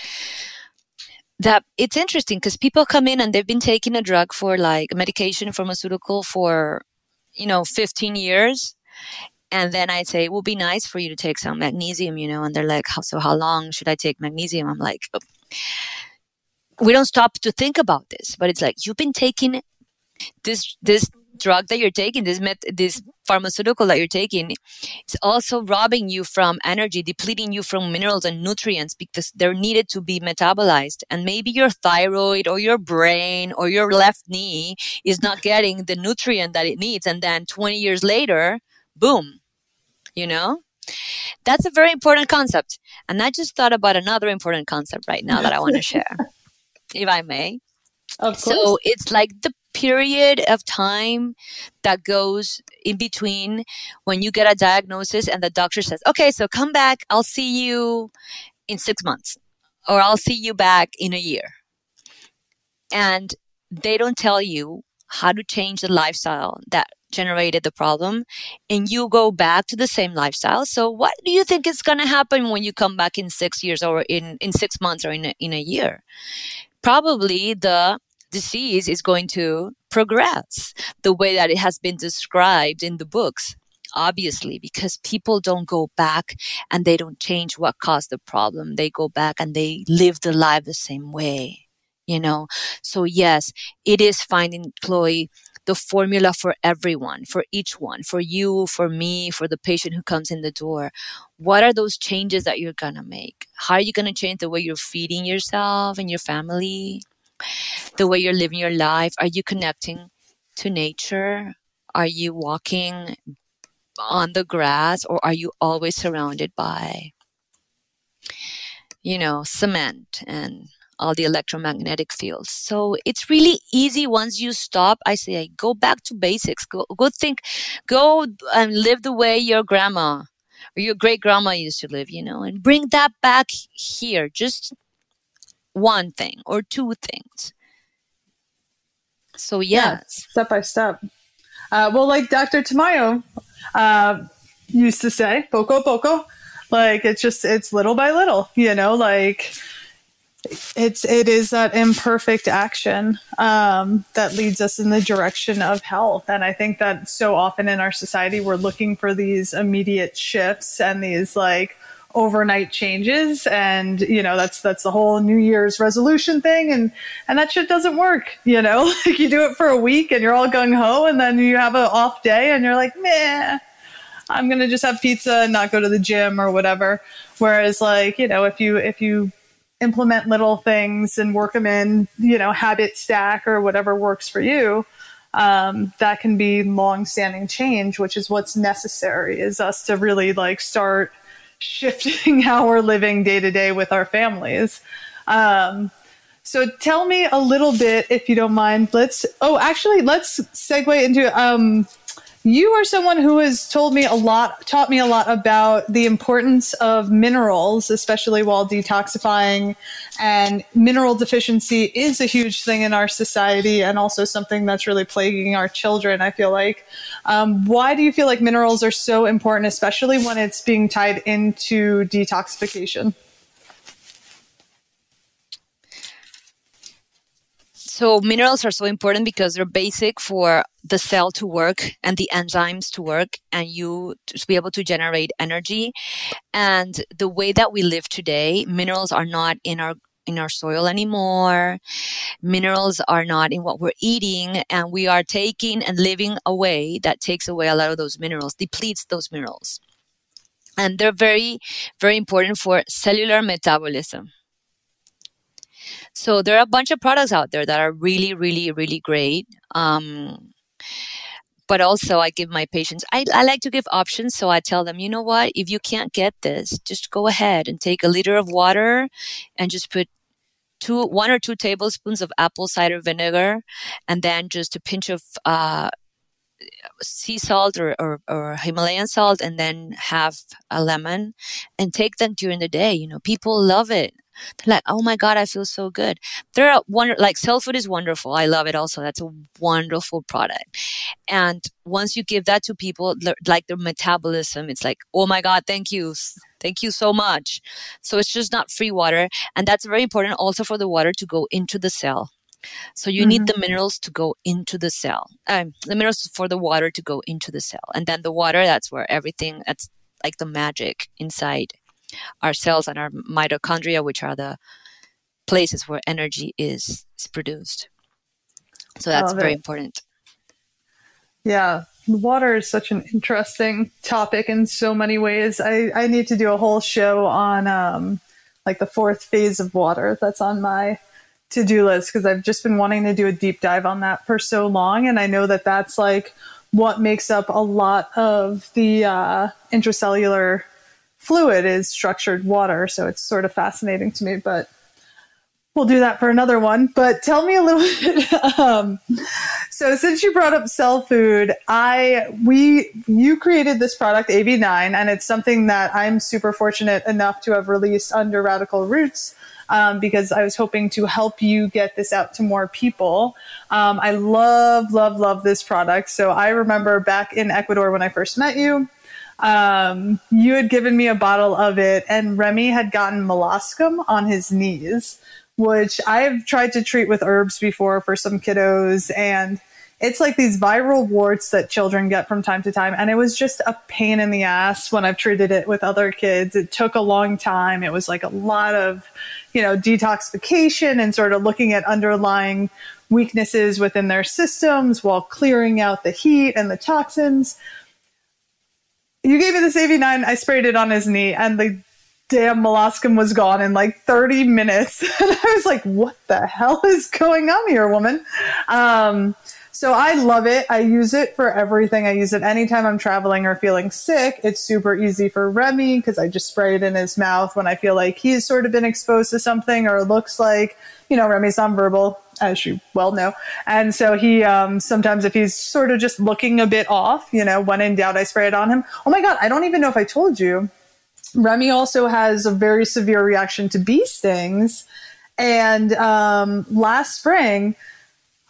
that it's interesting because people come in and they've been taking a drug for like medication pharmaceutical for you know 15 years and then i say it would be nice for you to take some magnesium you know and they're like so how long should i take magnesium i'm like oh. We don't stop to think about this but it's like you've been taking this this drug that you're taking, this met, this pharmaceutical that you're taking, it's also robbing you from energy, depleting you from minerals and nutrients because they're needed to be metabolized. And maybe your thyroid or your brain or your left knee is not getting the nutrient that it needs. And then 20 years later, boom, you know? That's a very important concept. And I just thought about another important concept right now that I want to share, if I may. Of course. So it's like the period of time that goes in between when you get a diagnosis and the doctor says, okay, so come back. I'll see you in six months or I'll see you back in a year. And they don't tell you how to change the lifestyle that generated the problem and you go back to the same lifestyle. So what do you think is going to happen when you come back in six years or in, in six months or in a, in a year? Probably the disease is going to progress the way that it has been described in the books obviously because people don't go back and they don't change what caused the problem they go back and they live the life the same way you know so yes it is finding chloe the formula for everyone for each one for you for me for the patient who comes in the door what are those changes that you're gonna make how are you gonna change the way you're feeding yourself and your family the way you're living your life? Are you connecting to nature? Are you walking on the grass or are you always surrounded by, you know, cement and all the electromagnetic fields. So it's really easy once you stop. I say, go back to basics. Go, go think, go and live the way your grandma or your great grandma used to live, you know, and bring that back here. Just one thing or two things. So yes, yeah, step by step. Uh, well, like Dr. Tamayo uh, used to say, "Poco poco," like it's just it's little by little, you know, like it's it is that imperfect action um, that leads us in the direction of health. And i think that so often in our society we're looking for these immediate shifts and these like overnight changes. And you know that's that's the whole new year's resolution thing. And and that shit doesn't work you know? Like you do it for a week and you're all gung-ho and then you have an off day and you're like meh i'm gonna just have pizza and not go to the gym or whatever. Whereas like you know if you if you implement little things and work them in you know habit stack or whatever works for you um, that can be long standing change which is what's necessary is us to really like start shifting how we're living day to day with our families. Um, so tell me a little bit, if you don't mind. Let's. Oh, actually, let's segue into. Um, you are someone who has told me a lot, taught me a lot about the importance of minerals, especially while detoxifying. And mineral deficiency is a huge thing in our society and also something that's really plaguing our children, I feel like. Um, why do you feel like minerals are so important, especially when it's being tied into detoxification? So minerals are so important because they're basic for the cell to work and the enzymes to work and you to be able to generate energy. And the way that we live today, minerals are not in our in our soil anymore. Minerals are not in what we're eating and we are taking and living away that takes away a lot of those minerals, depletes those minerals. And they're very, very important for cellular metabolism. So there are a bunch of products out there that are really, really, really great. Um, but also I give my patients, I, I like to give options. So I tell them, you know what? If you can't get this, just go ahead and take a liter of water and just put two, one or two tablespoons of apple cider vinegar and then just a pinch of, uh, sea salt or, or, or, Himalayan salt and then have a lemon and take them during the day. You know, people love it. They're like, oh my God, I feel so good. They're wonder, like Cell Food is wonderful. I love it also. That's a wonderful product. And once you give that to people, like their metabolism, it's like, oh my God, thank you. Thank you so much. So it's just not free water. And that's very important also for the water to go into the cell. So you mm-hmm. need the minerals to go into the cell. Um, the minerals for the water to go into the cell. And then the water, that's where everything, that's like the magic inside our cells and our mitochondria, which are the places where energy is, is produced. So that's very important. Yeah, water is such an interesting topic in so many ways. I, I need to do a whole show on um, like the fourth phase of water. That's on my to do list because I've just been wanting to do a deep dive on that for so long. And I know that that's like what makes up a lot of the uh, intracellular fluid is structured water. So it's sort of fascinating to me, but we'll do that for another one. But tell me a little bit. Um, so since you brought up cell food, I we you created this product AV9, and it's something that I'm super fortunate enough to have released under Radical Roots. Um, because I was hoping to help you get this out to more people. Um, I love, love, love this product. So I remember back in Ecuador when I first met you, um, you had given me a bottle of it, and Remy had gotten molluscum on his knees, which I've tried to treat with herbs before for some kiddos. And it's like these viral warts that children get from time to time. And it was just a pain in the ass when I've treated it with other kids. It took a long time. It was like a lot of, you know, detoxification and sort of looking at underlying weaknesses within their systems while clearing out the heat and the toxins you gave me this AV9. I sprayed it on his knee, and the damn molluscum was gone in like 30 minutes. and I was like, what the hell is going on here, woman? Um, so I love it. I use it for everything. I use it anytime I'm traveling or feeling sick. It's super easy for Remy because I just spray it in his mouth when I feel like he's sort of been exposed to something or looks like, you know, Remy's nonverbal, as you well know. And so he, um, sometimes if he's sort of just looking a bit off, you know, when in doubt, I spray it on him. Oh my God, I don't even know if I told you. Remy also has a very severe reaction to bee stings. And um, last spring,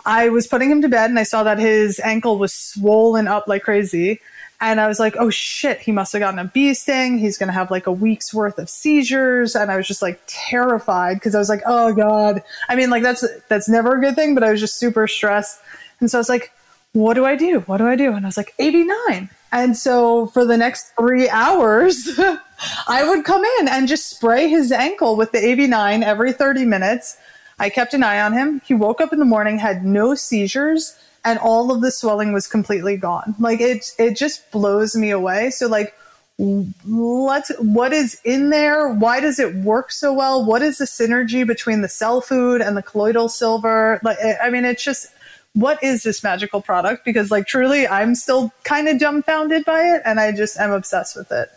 I was putting him to bed and I saw that his ankle was swollen up like crazy. And I was like, oh shit, he must have gotten a bee sting. He's going to have like a week's worth of seizures. And I was just like terrified because I was like, oh God. I mean, like that's, that's never a good thing, but I was just super stressed. And so I was like, what do I do? What do I do? And I was like, AV9. And so for the next three hours, I would come in and just spray his ankle with the AV9 every 30 minutes I kept an eye on him. He woke up in the morning, had no seizures, and all of the swelling was completely gone. Like it, it just blows me away. So like, let's what is in there? Why does it work so well? What is the synergy between the cell food and the colloidal silver? Like, I mean, it's just what is this magical product? Because like truly, I'm still kind of dumbfounded by it, and I just am obsessed with it.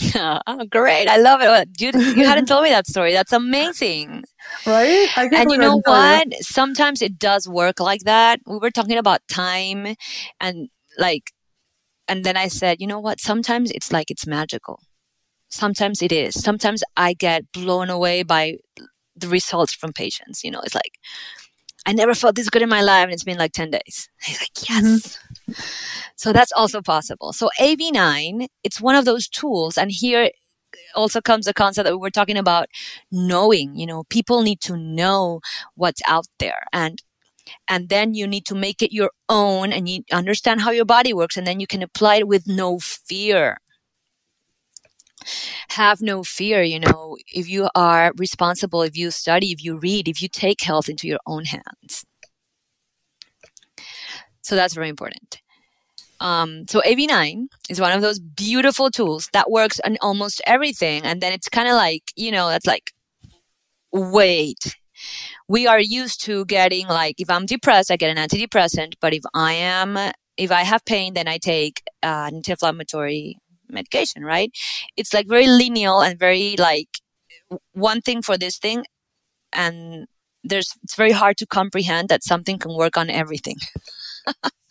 oh, great. I love it. You, you hadn't told me that story. That's amazing. Right? and you know what? You. Sometimes it does work like that. We were talking about time and like, and then I said, you know what? Sometimes it's like it's magical. Sometimes it is. Sometimes I get blown away by the results from patients. You know, it's like, I never felt this good in my life, and it's been like 10 days. He's like, yes. Mm-hmm. So that's also possible. So AV9, it's one of those tools. And here also comes the concept that we were talking about knowing, you know, people need to know what's out there. And and then you need to make it your own and you understand how your body works and then you can apply it with no fear. Have no fear you know if you are responsible if you study if you read if you take health into your own hands. So that's very important um, so AV9 is one of those beautiful tools that works on almost everything. And then it's kind of like, you know, that's like, wait, we are used to getting like, if I'm depressed, I get an antidepressant. But if I am, if I have pain, then I take uh, an anti-inflammatory medication, right? It's like very lineal and very like one thing for this thing. And there's, it's very hard to comprehend that something can work on everything.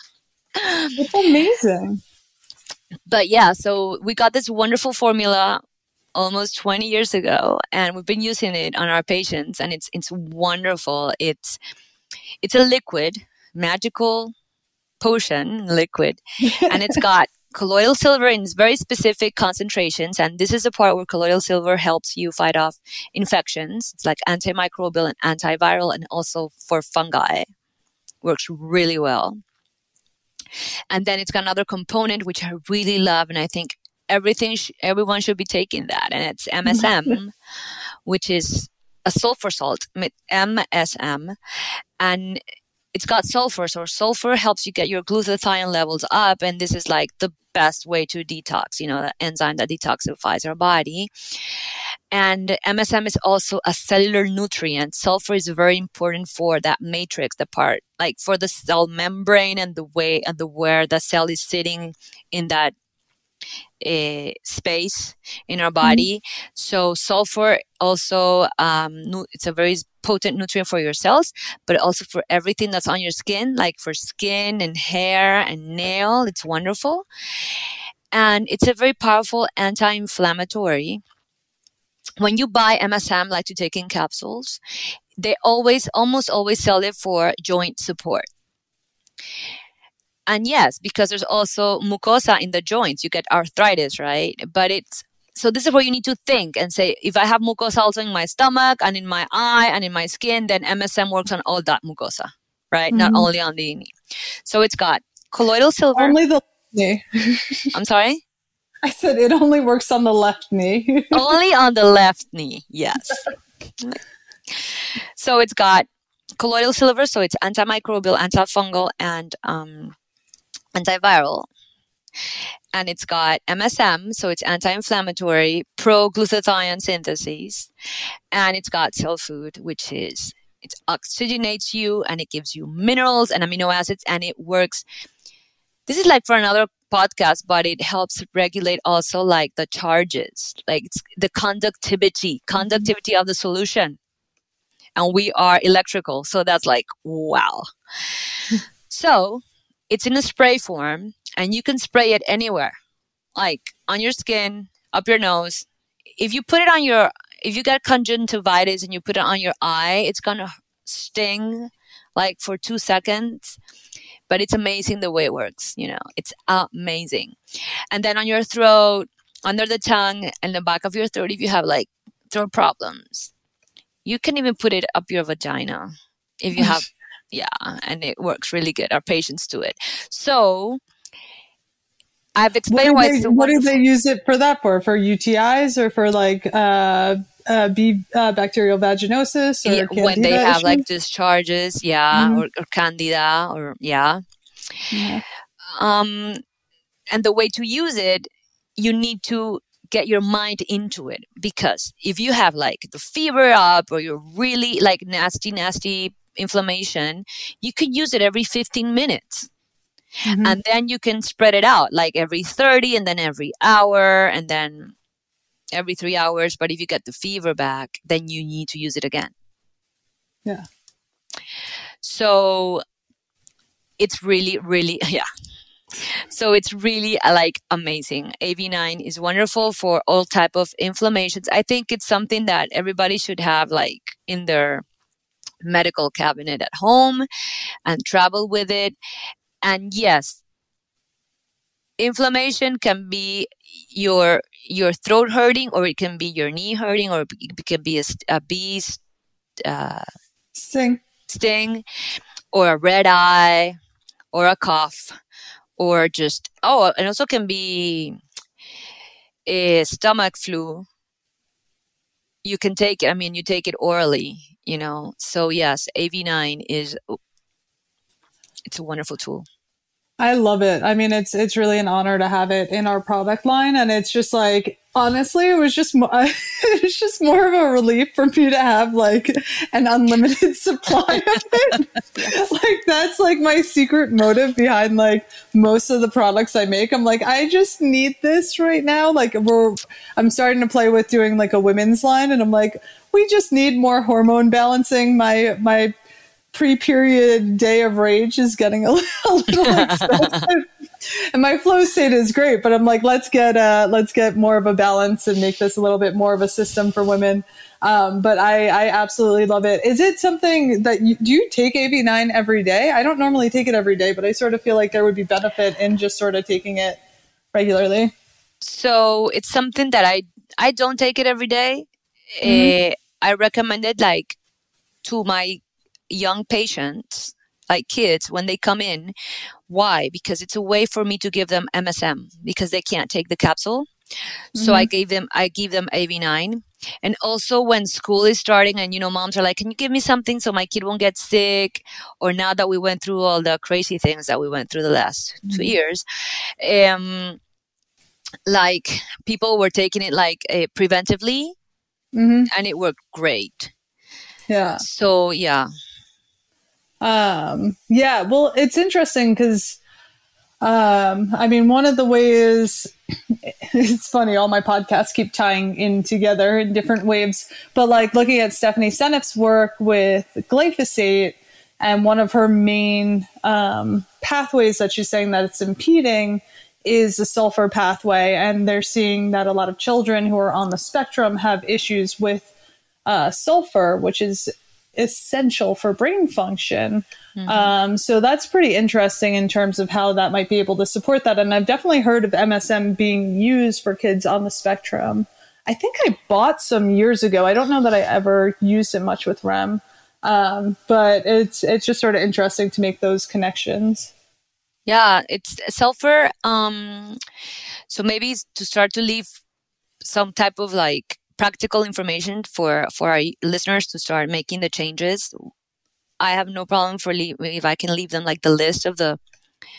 it's amazing. But yeah, so we got this wonderful formula almost 20 years ago and we've been using it on our patients and it's it's wonderful. It's it's a liquid, magical potion liquid and it's got colloidal silver in very specific concentrations. And this is the part where colloidal silver helps you fight off infections. It's like antimicrobial and antiviral and also for fungi. Works really well. And then it's got another component which I really love, and I think everything sh- everyone should be taking that, and it's MSM, which is a sulfur salt, MSM, and it's got sulfur. So sulfur helps you get your glutathione levels up, and this is like the best way to detox. You know, the enzyme that detoxifies our body. And MSM is also a cellular nutrient. Sulfur is very important for that matrix, the part like for the cell membrane and the way and the where the cell is sitting in that uh, space in our body. Mm-hmm. So sulfur also um, it's a very potent nutrient for your cells, but also for everything that's on your skin, like for skin and hair and nail. It's wonderful, and it's a very powerful anti-inflammatory when you buy MSM, like to take in capsules, they always, almost always sell it for joint support. And yes, because there's also mucosa in the joints, you get arthritis, right? But it's, so this is where you need to think and say, if I have mucosa also in my stomach and in my eye and in my skin, then MSM works on all that mucosa, right? Mm-hmm. Not only on the knee. So it's got colloidal silver. Only the knee. I'm sorry? I said it only works on the left knee. only on the left knee, yes. so it's got colloidal silver, so it's antimicrobial, antifungal, and um, antiviral. And it's got MSM, so it's anti-inflammatory, pro-glutathione synthesis, and it's got cell food, which is it oxygenates you and it gives you minerals and amino acids, and it works. This is like for another podcast, but it helps regulate also like the charges, like the conductivity, mm-hmm. conductivity of the solution. And we are electrical. So that's like, wow. so it's in a spray form and you can spray it anywhere, like on your skin, up your nose. If you put it on your, if you get conjunctivitis and you put it on your eye, it's going to sting like for two seconds but it's amazing the way it works. You know, it's amazing. And then on your throat, under the tongue, and the back of your throat, if you have like throat problems, you can even put it up your vagina if you have, yeah, and it works really good. Our patients do it. So, I've explained what why they, so What do they use it for that for? For UTIs or for like uh, uh, B, uh, bacterial vaginosis or yeah, when they have like discharges, yeah, mm-hmm. or, or, candida, or yeah. yeah. Um, and the way to use it, you need to get your mind into it because if you have like the fever up or you're really like nasty, nasty inflammation, you can use it every 15 minutes. Mm-hmm. And then you can spread it out like every 30 and then every hour and then every three hours. But if you get the fever back, then you need to use it again. Yeah. So it's really, really, yeah. So it's really uh, like amazing. AV9 is wonderful for all type of inflammations. I think it's something that everybody should have like in their medical cabinet at home and travel with it. And yes, inflammation can be your your throat hurting or it can be your knee hurting or it can be a, a bee uh, sting. sting or a red eye or a cough or just oh and also can be a stomach flu. You can take it i mean you take it orally you know so yes av9 is it's a wonderful tool I love it. I mean, it's it's really an honor to have it in our product line, and it's just like honestly, it was just it was just more of a relief for me to have like an unlimited supply of it. like that's like my secret motive behind like most of the products I make. I'm like, I just need this right now. Like we're I'm starting to play with doing like a women's line, and I'm like, we just need more hormone balancing. My my pre-period day of rage is getting a, a little expensive. and my flow state is great, but I'm like, let's get uh, let's get more of a balance and make this a little bit more of a system for women. Um, but I, I absolutely love it. Is it something that you do you take AV9 every day? I don't normally take it every day, but I sort of feel like there would be benefit in just sort of taking it regularly. So it's something that I I don't take it every day. Mm-hmm. Uh, I recommended like to my young patients like kids when they come in why because it's a way for me to give them msm because they can't take the capsule mm-hmm. so i mm-hmm. gave them i give them av9 and also when school is starting and you know moms are like can you give me something so my kid won't get sick or now that we went through all the crazy things that we went through the last mm-hmm. two years um like people were taking it like uh, preventively mm-hmm. and it worked great. Yeah. So yeah. Um, yeah, well, it's interesting because, um, I mean, one of the ways it's funny, all my podcasts keep tying in together in different waves, but like looking at Stephanie Seneff's work with glyphosate and one of her main um, pathways that she's saying that it's impeding is the sulfur pathway. And they're seeing that a lot of children who are on the spectrum have issues with uh, sulfur, which is essential for brain function. Mm-hmm. Um, so that's pretty interesting in terms of how that might be able to support that. And I've definitely heard of MSM being used for kids on the spectrum. I think I bought some years ago. I don't know that I ever used it much with REM, um, but it's it's just sort of interesting to make those connections. Yeah, it's sulfur. Um, so maybe to start to leave some type of like practical information for for our listeners to start making the changes i have no problem for leave, if i can leave them like the list of the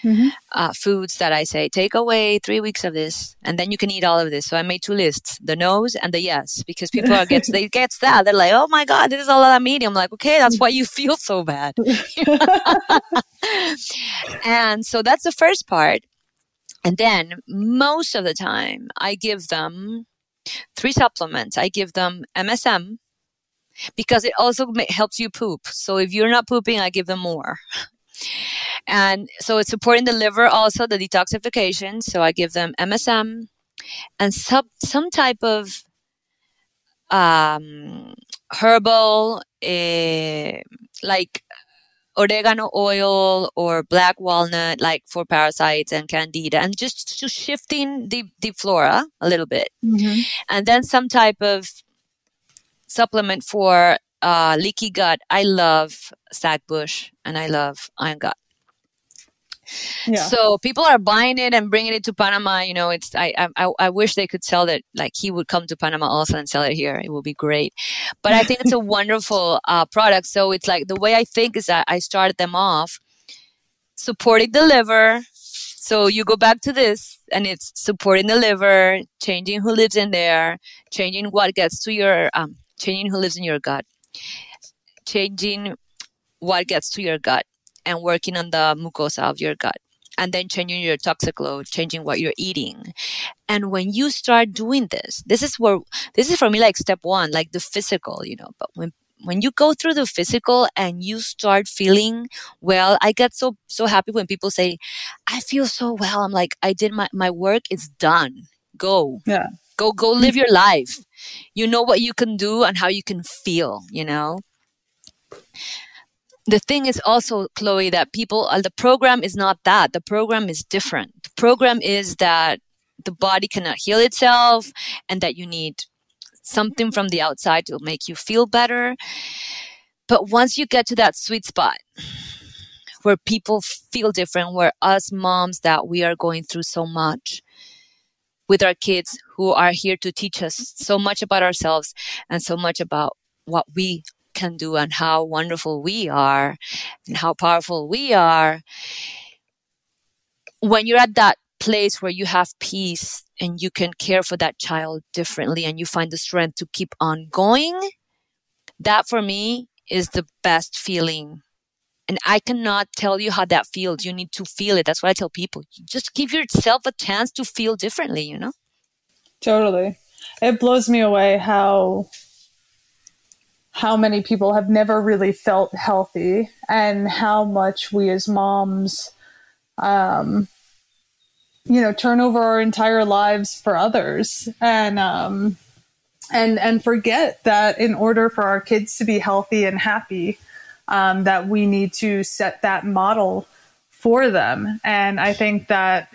mm-hmm. uh, foods that i say take away three weeks of this and then you can eat all of this so i made two lists the no's and the yes because people are gets they get that they're like oh my god this is all i'm eating i'm like okay that's why you feel so bad and so that's the first part and then most of the time i give them three supplements. I give them MSM because it also helps you poop. So if you're not pooping, I give them more. And so it's supporting the liver also, the detoxification. So I give them MSM and some, some type of um, herbal, uh, like oregano oil or black walnut, like for parasites and candida, and just to shifting the, the flora a little bit. Mm-hmm. And then some type of supplement for uh, leaky gut. I love Bush and I love ION Gut. Yeah. So people are buying it and bringing it to Panama. You know, it's I, I I wish they could sell that. Like he would come to Panama also and sell it here. It would be great. But I think it's a wonderful uh, product. So it's like the way I think is that I started them off supporting the liver. So you go back to this and it's supporting the liver, changing who lives in there, changing what gets to your um, changing who lives in your gut, changing what gets to your gut and working on the mucosa of your gut. and then changing your toxic load, changing what you're eating. And when you start doing this, this is where, this is for me like step one, like the physical, you know, but when when you go through the physical and you start feeling well i get so so happy when people say i feel so well. I'm like i did my my work is done. Go. Yeah. Go go live your life. You know what you can do and how you can feel you know the thing is also chloe that people uh, the program is not that. The program is different. The program is that the body cannot heal itself and that you need something from the outside to make you feel better. But once you get to that sweet spot where people feel different where us moms that we are going through so much with our kids who are here to teach us so much about ourselves and so much about what we can do and how wonderful we are and how powerful we are. When you're at that place where you have peace and you can care for that child differently and you find the strength to keep on going, that for me is the best feeling. And I cannot tell you how that feels. You need to feel it. That's what I tell people. just give yourself a chance to feel differently, you know? Totally. It blows me away how how many people have never really felt healthy and how much we as moms um, you know turn over our entire lives for others and um, and and forget that in order for our kids to be healthy and happy um, that we need to set that model for them. And i think that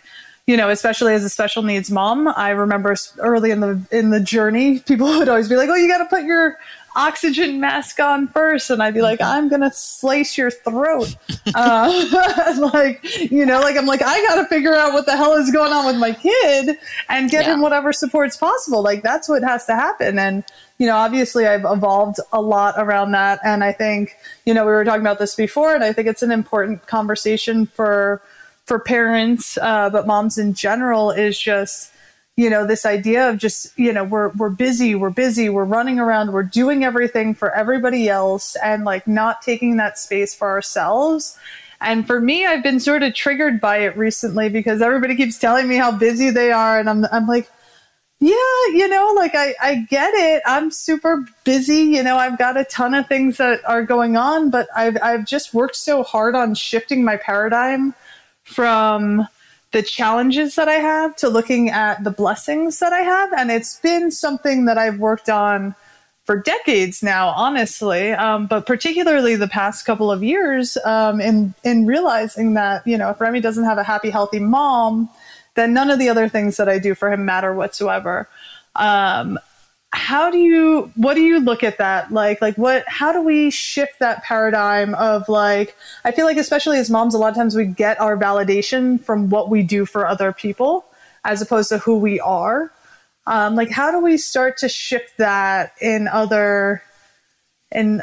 you know, especially as a special needs mom, I remember early in the in the journey, people would always be like, "Oh, you got to put your oxygen mask on first and i'd be like i'm gonna slice your throat. Uh, like you know like i'm like i gotta figure out what the hell is going on with my kid and get yeah. him whatever support's possible. Like that's what has to happen. And you know obviously i've evolved a lot around that. And i think you know we were talking about this before and i think it's an important conversation for for parents uh, but moms in general is just you know this idea of just you know we're we're busy we're busy we're running around we're doing everything for everybody else and like not taking that space for ourselves. And for me i've been sort of triggered by it recently because everybody keeps telling me how busy they are and i'm i'm like yeah you know like i i get it. I'm super busy you know i've got a ton of things that are going on but i've i've just worked so hard on shifting my paradigm from the challenges that I have to looking at the blessings that I have. And it's been something that I've worked on for decades now, honestly, um, but particularly the past couple of years um, in, in realizing that, you know, if Remy doesn't have a happy, healthy mom, then none of the other things that I do for him matter whatsoever. Um, how do you what do you look at that? Like like what how do we shift that paradigm of like i feel like especially as moms a lot of times we get our validation from what we do for other people as opposed to who we are. Um, like how do we start to shift that in other in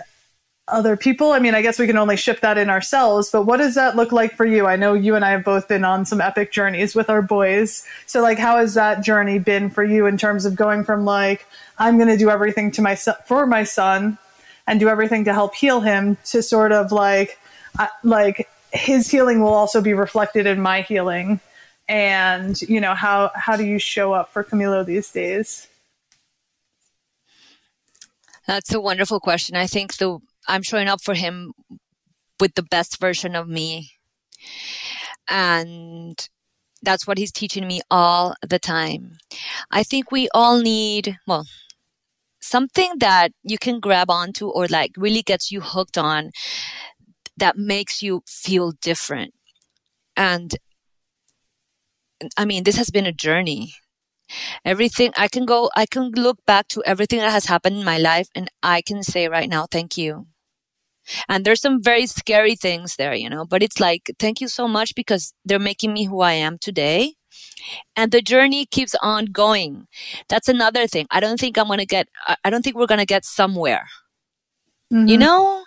other people? I mean, I guess we can only shift that in ourselves, but what does that look like for you? I know you and I have both been on some epic journeys with our boys. So like how has that journey been for you in terms of going from like I'm going to do everything to my for my son and do everything to help heal him to sort of like uh, like his healing will also be reflected in my healing and you know how how do you show up for Camilo these days? That's a wonderful question. I think the I'm showing up for him with the best version of me. And that's what he's teaching me all the time. I think we all need, well, something that you can grab onto or like really gets you hooked on that makes you feel different. And I mean, this has been a journey. Everything I can go, I can look back to everything that has happened in my life and I can say right now, thank you. And there's some very scary things there, you know, but it's like, thank you so much because they're making me who I am today. And the journey keeps on going. That's another thing. I don't think I'm going to get, I don't think we're going to get somewhere. Mm-hmm. You know,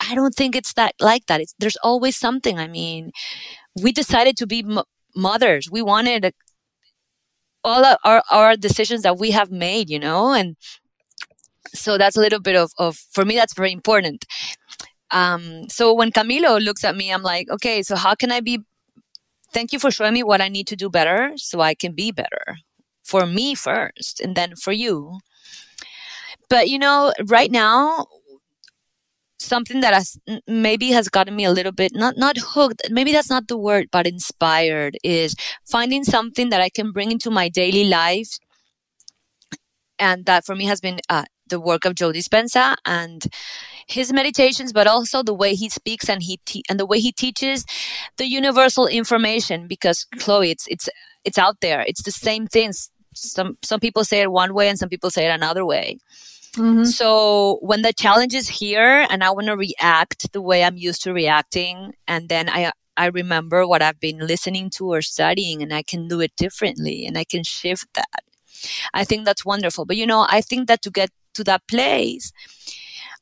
I don't think it's that like that. It's, there's always something. I mean, we decided to be m- mothers. We wanted a, all our, our decisions that we have made, you know, and so that's a little bit of, of for me that's very important um, so when camilo looks at me i'm like okay so how can i be thank you for showing me what I need to do better so I can be better for me first and then for you. But you know, right now, something that has maybe has gotten me a little bit not not hooked maybe that's not the word but inspired is finding something that i can bring into my daily life. And that for me has been uh, the work of joe dispenza and his meditations but also the way he speaks and he te- and the way he teaches the universal information because chloe it's it's it's out there. It's the same things. Some some people say it one way and some people say it another way Mm-hmm. So when the challenge is here and I want to react the way I'm used to reacting, and then I I remember what I've been listening to or studying, and I can do it differently, and I can shift that. I think that's wonderful. But you know, I think that to get to that place,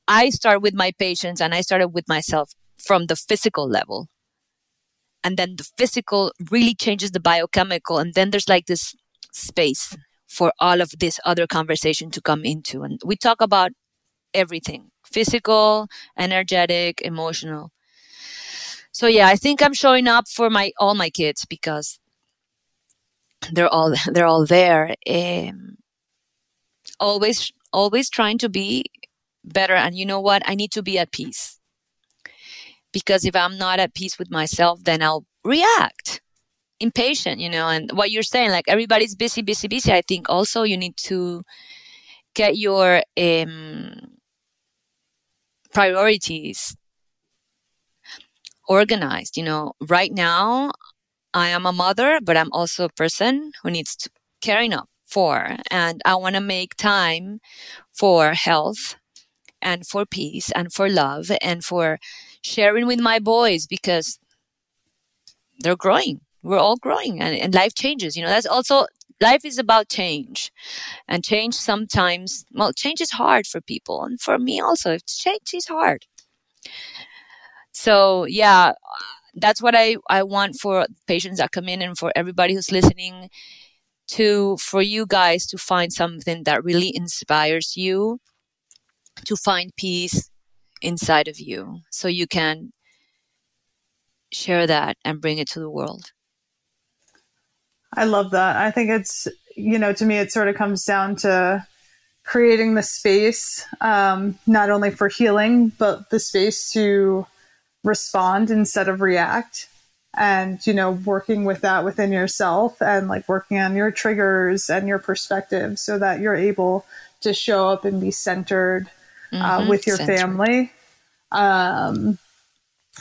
I start with my patients, and I started with myself from the physical level. And then the physical really changes the biochemical. And then there's like this space for all of this other conversation to come into. And we talk about everything physical, energetic, emotional. So yeah, I think I'm showing up for my all my kids because they're all they're all there. Um, always always trying to be better and you know what? I need to be at peace. Because if I'm not at peace with myself, then I'll react impatient, you know, and what you're saying, like everybody's busy, busy, busy. I think also you need to get your um, priorities organized. You know, right now I am a mother, but I'm also a person who needs to caring up for, and I want to make time for health and for peace and for love and for sharing with my boys because they're growing we're all growing and, and life changes you know that's also life is about change. And change sometimes well change is hard for people and for me also change is hard. So yeah that's what i i want for patients that come in and for everybody who's listening to for you guys to find something that really inspires you to find peace inside of you so you can share that and bring it to the world I love that. I think it's, you know, to me, it sort of comes down to creating the space, um, not only for healing, but the space to respond instead of react. And, you know, working with that within yourself and like working on your triggers and your perspective so that you're able to show up and be centered uh, mm-hmm. with your centered. family. Um,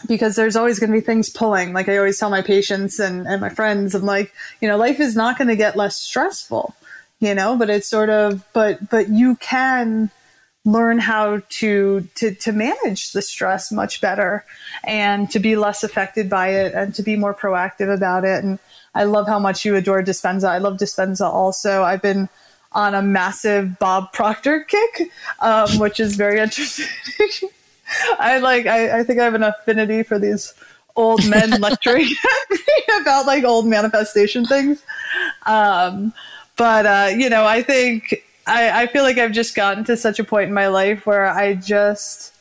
because there's always going to be things pulling. Like I always tell my patients and, and my friends, I'm like, you know, life is not going to get less stressful, you know, but it's sort of, but, but you can learn how to, to, to manage the stress much better and to be less affected by it and to be more proactive about it. And I love how much you adore Dispenza. I love Dispenza also. I've been on a massive Bob Proctor kick, um, which is very interesting. I like I, I think I have an affinity for these old men lecturing about like old manifestation things. Um, but uh, you know, I think I, I feel like I've just gotten to such a point in my life where I just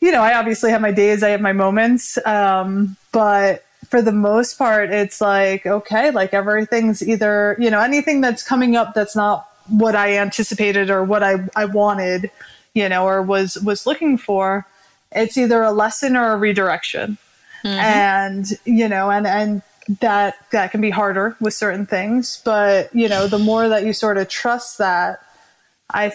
you know, I obviously have my days, I have my moments. Um, but for the most part, it's like, okay, like everything's either, you know, anything that's coming up that's not what I anticipated or what I, I wanted you know, or was was looking for, it's either a lesson or a redirection. Mm-hmm. And, you know, and and that that can be harder with certain things, but you know, the more that you sort of trust that, I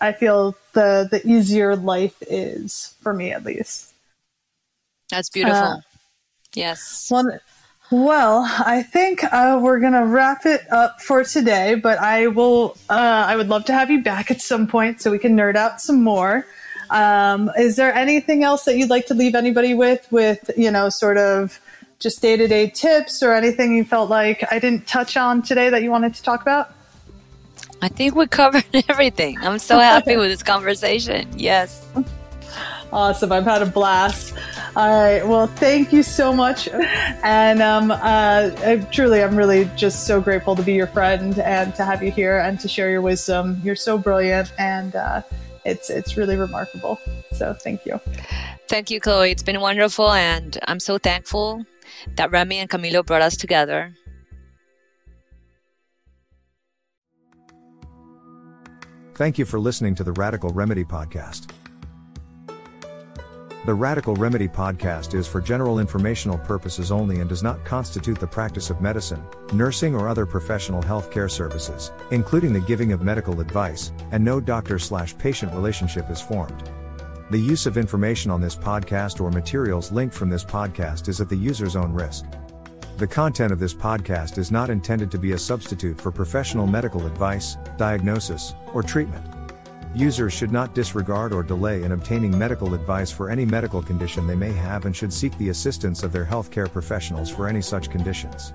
I feel the the easier life is for me at least. That's beautiful. Uh, yes. Well, well, I think uh, we're gonna wrap it up for today, but I will. Uh, I would love to have you back at some point so we can nerd out some more. Um, is there anything else that you'd like to leave anybody with? With you know, sort of just day to day tips or anything you felt like I didn't touch on today that you wanted to talk about? I think we covered everything. I'm so happy with this conversation. Yes. Awesome. I've had a blast. All right. Well, thank you so much. And um, uh, I, truly, I'm really just so grateful to be your friend and to have you here and to share your wisdom. You're so brilliant and uh, it's, it's really remarkable. So thank you. Thank you, Chloe. It's been wonderful and I'm so thankful that Remy and Camilo brought us together. Thank you for listening to the Radical Remedy Podcast. The Radical Remedy Podcast is for general informational purposes only and does not constitute the practice of medicine, nursing, or other professional healthcare services, including the giving of medical advice, and no doctor slash patient relationship is formed. The use of information on this podcast or materials linked from this podcast is at the user's own risk. The content of this podcast is not intended to be a substitute for professional medical advice, diagnosis, or treatment. Users should not disregard or delay in obtaining medical advice for any medical condition they may have and should seek the assistance of their healthcare professionals for any such conditions.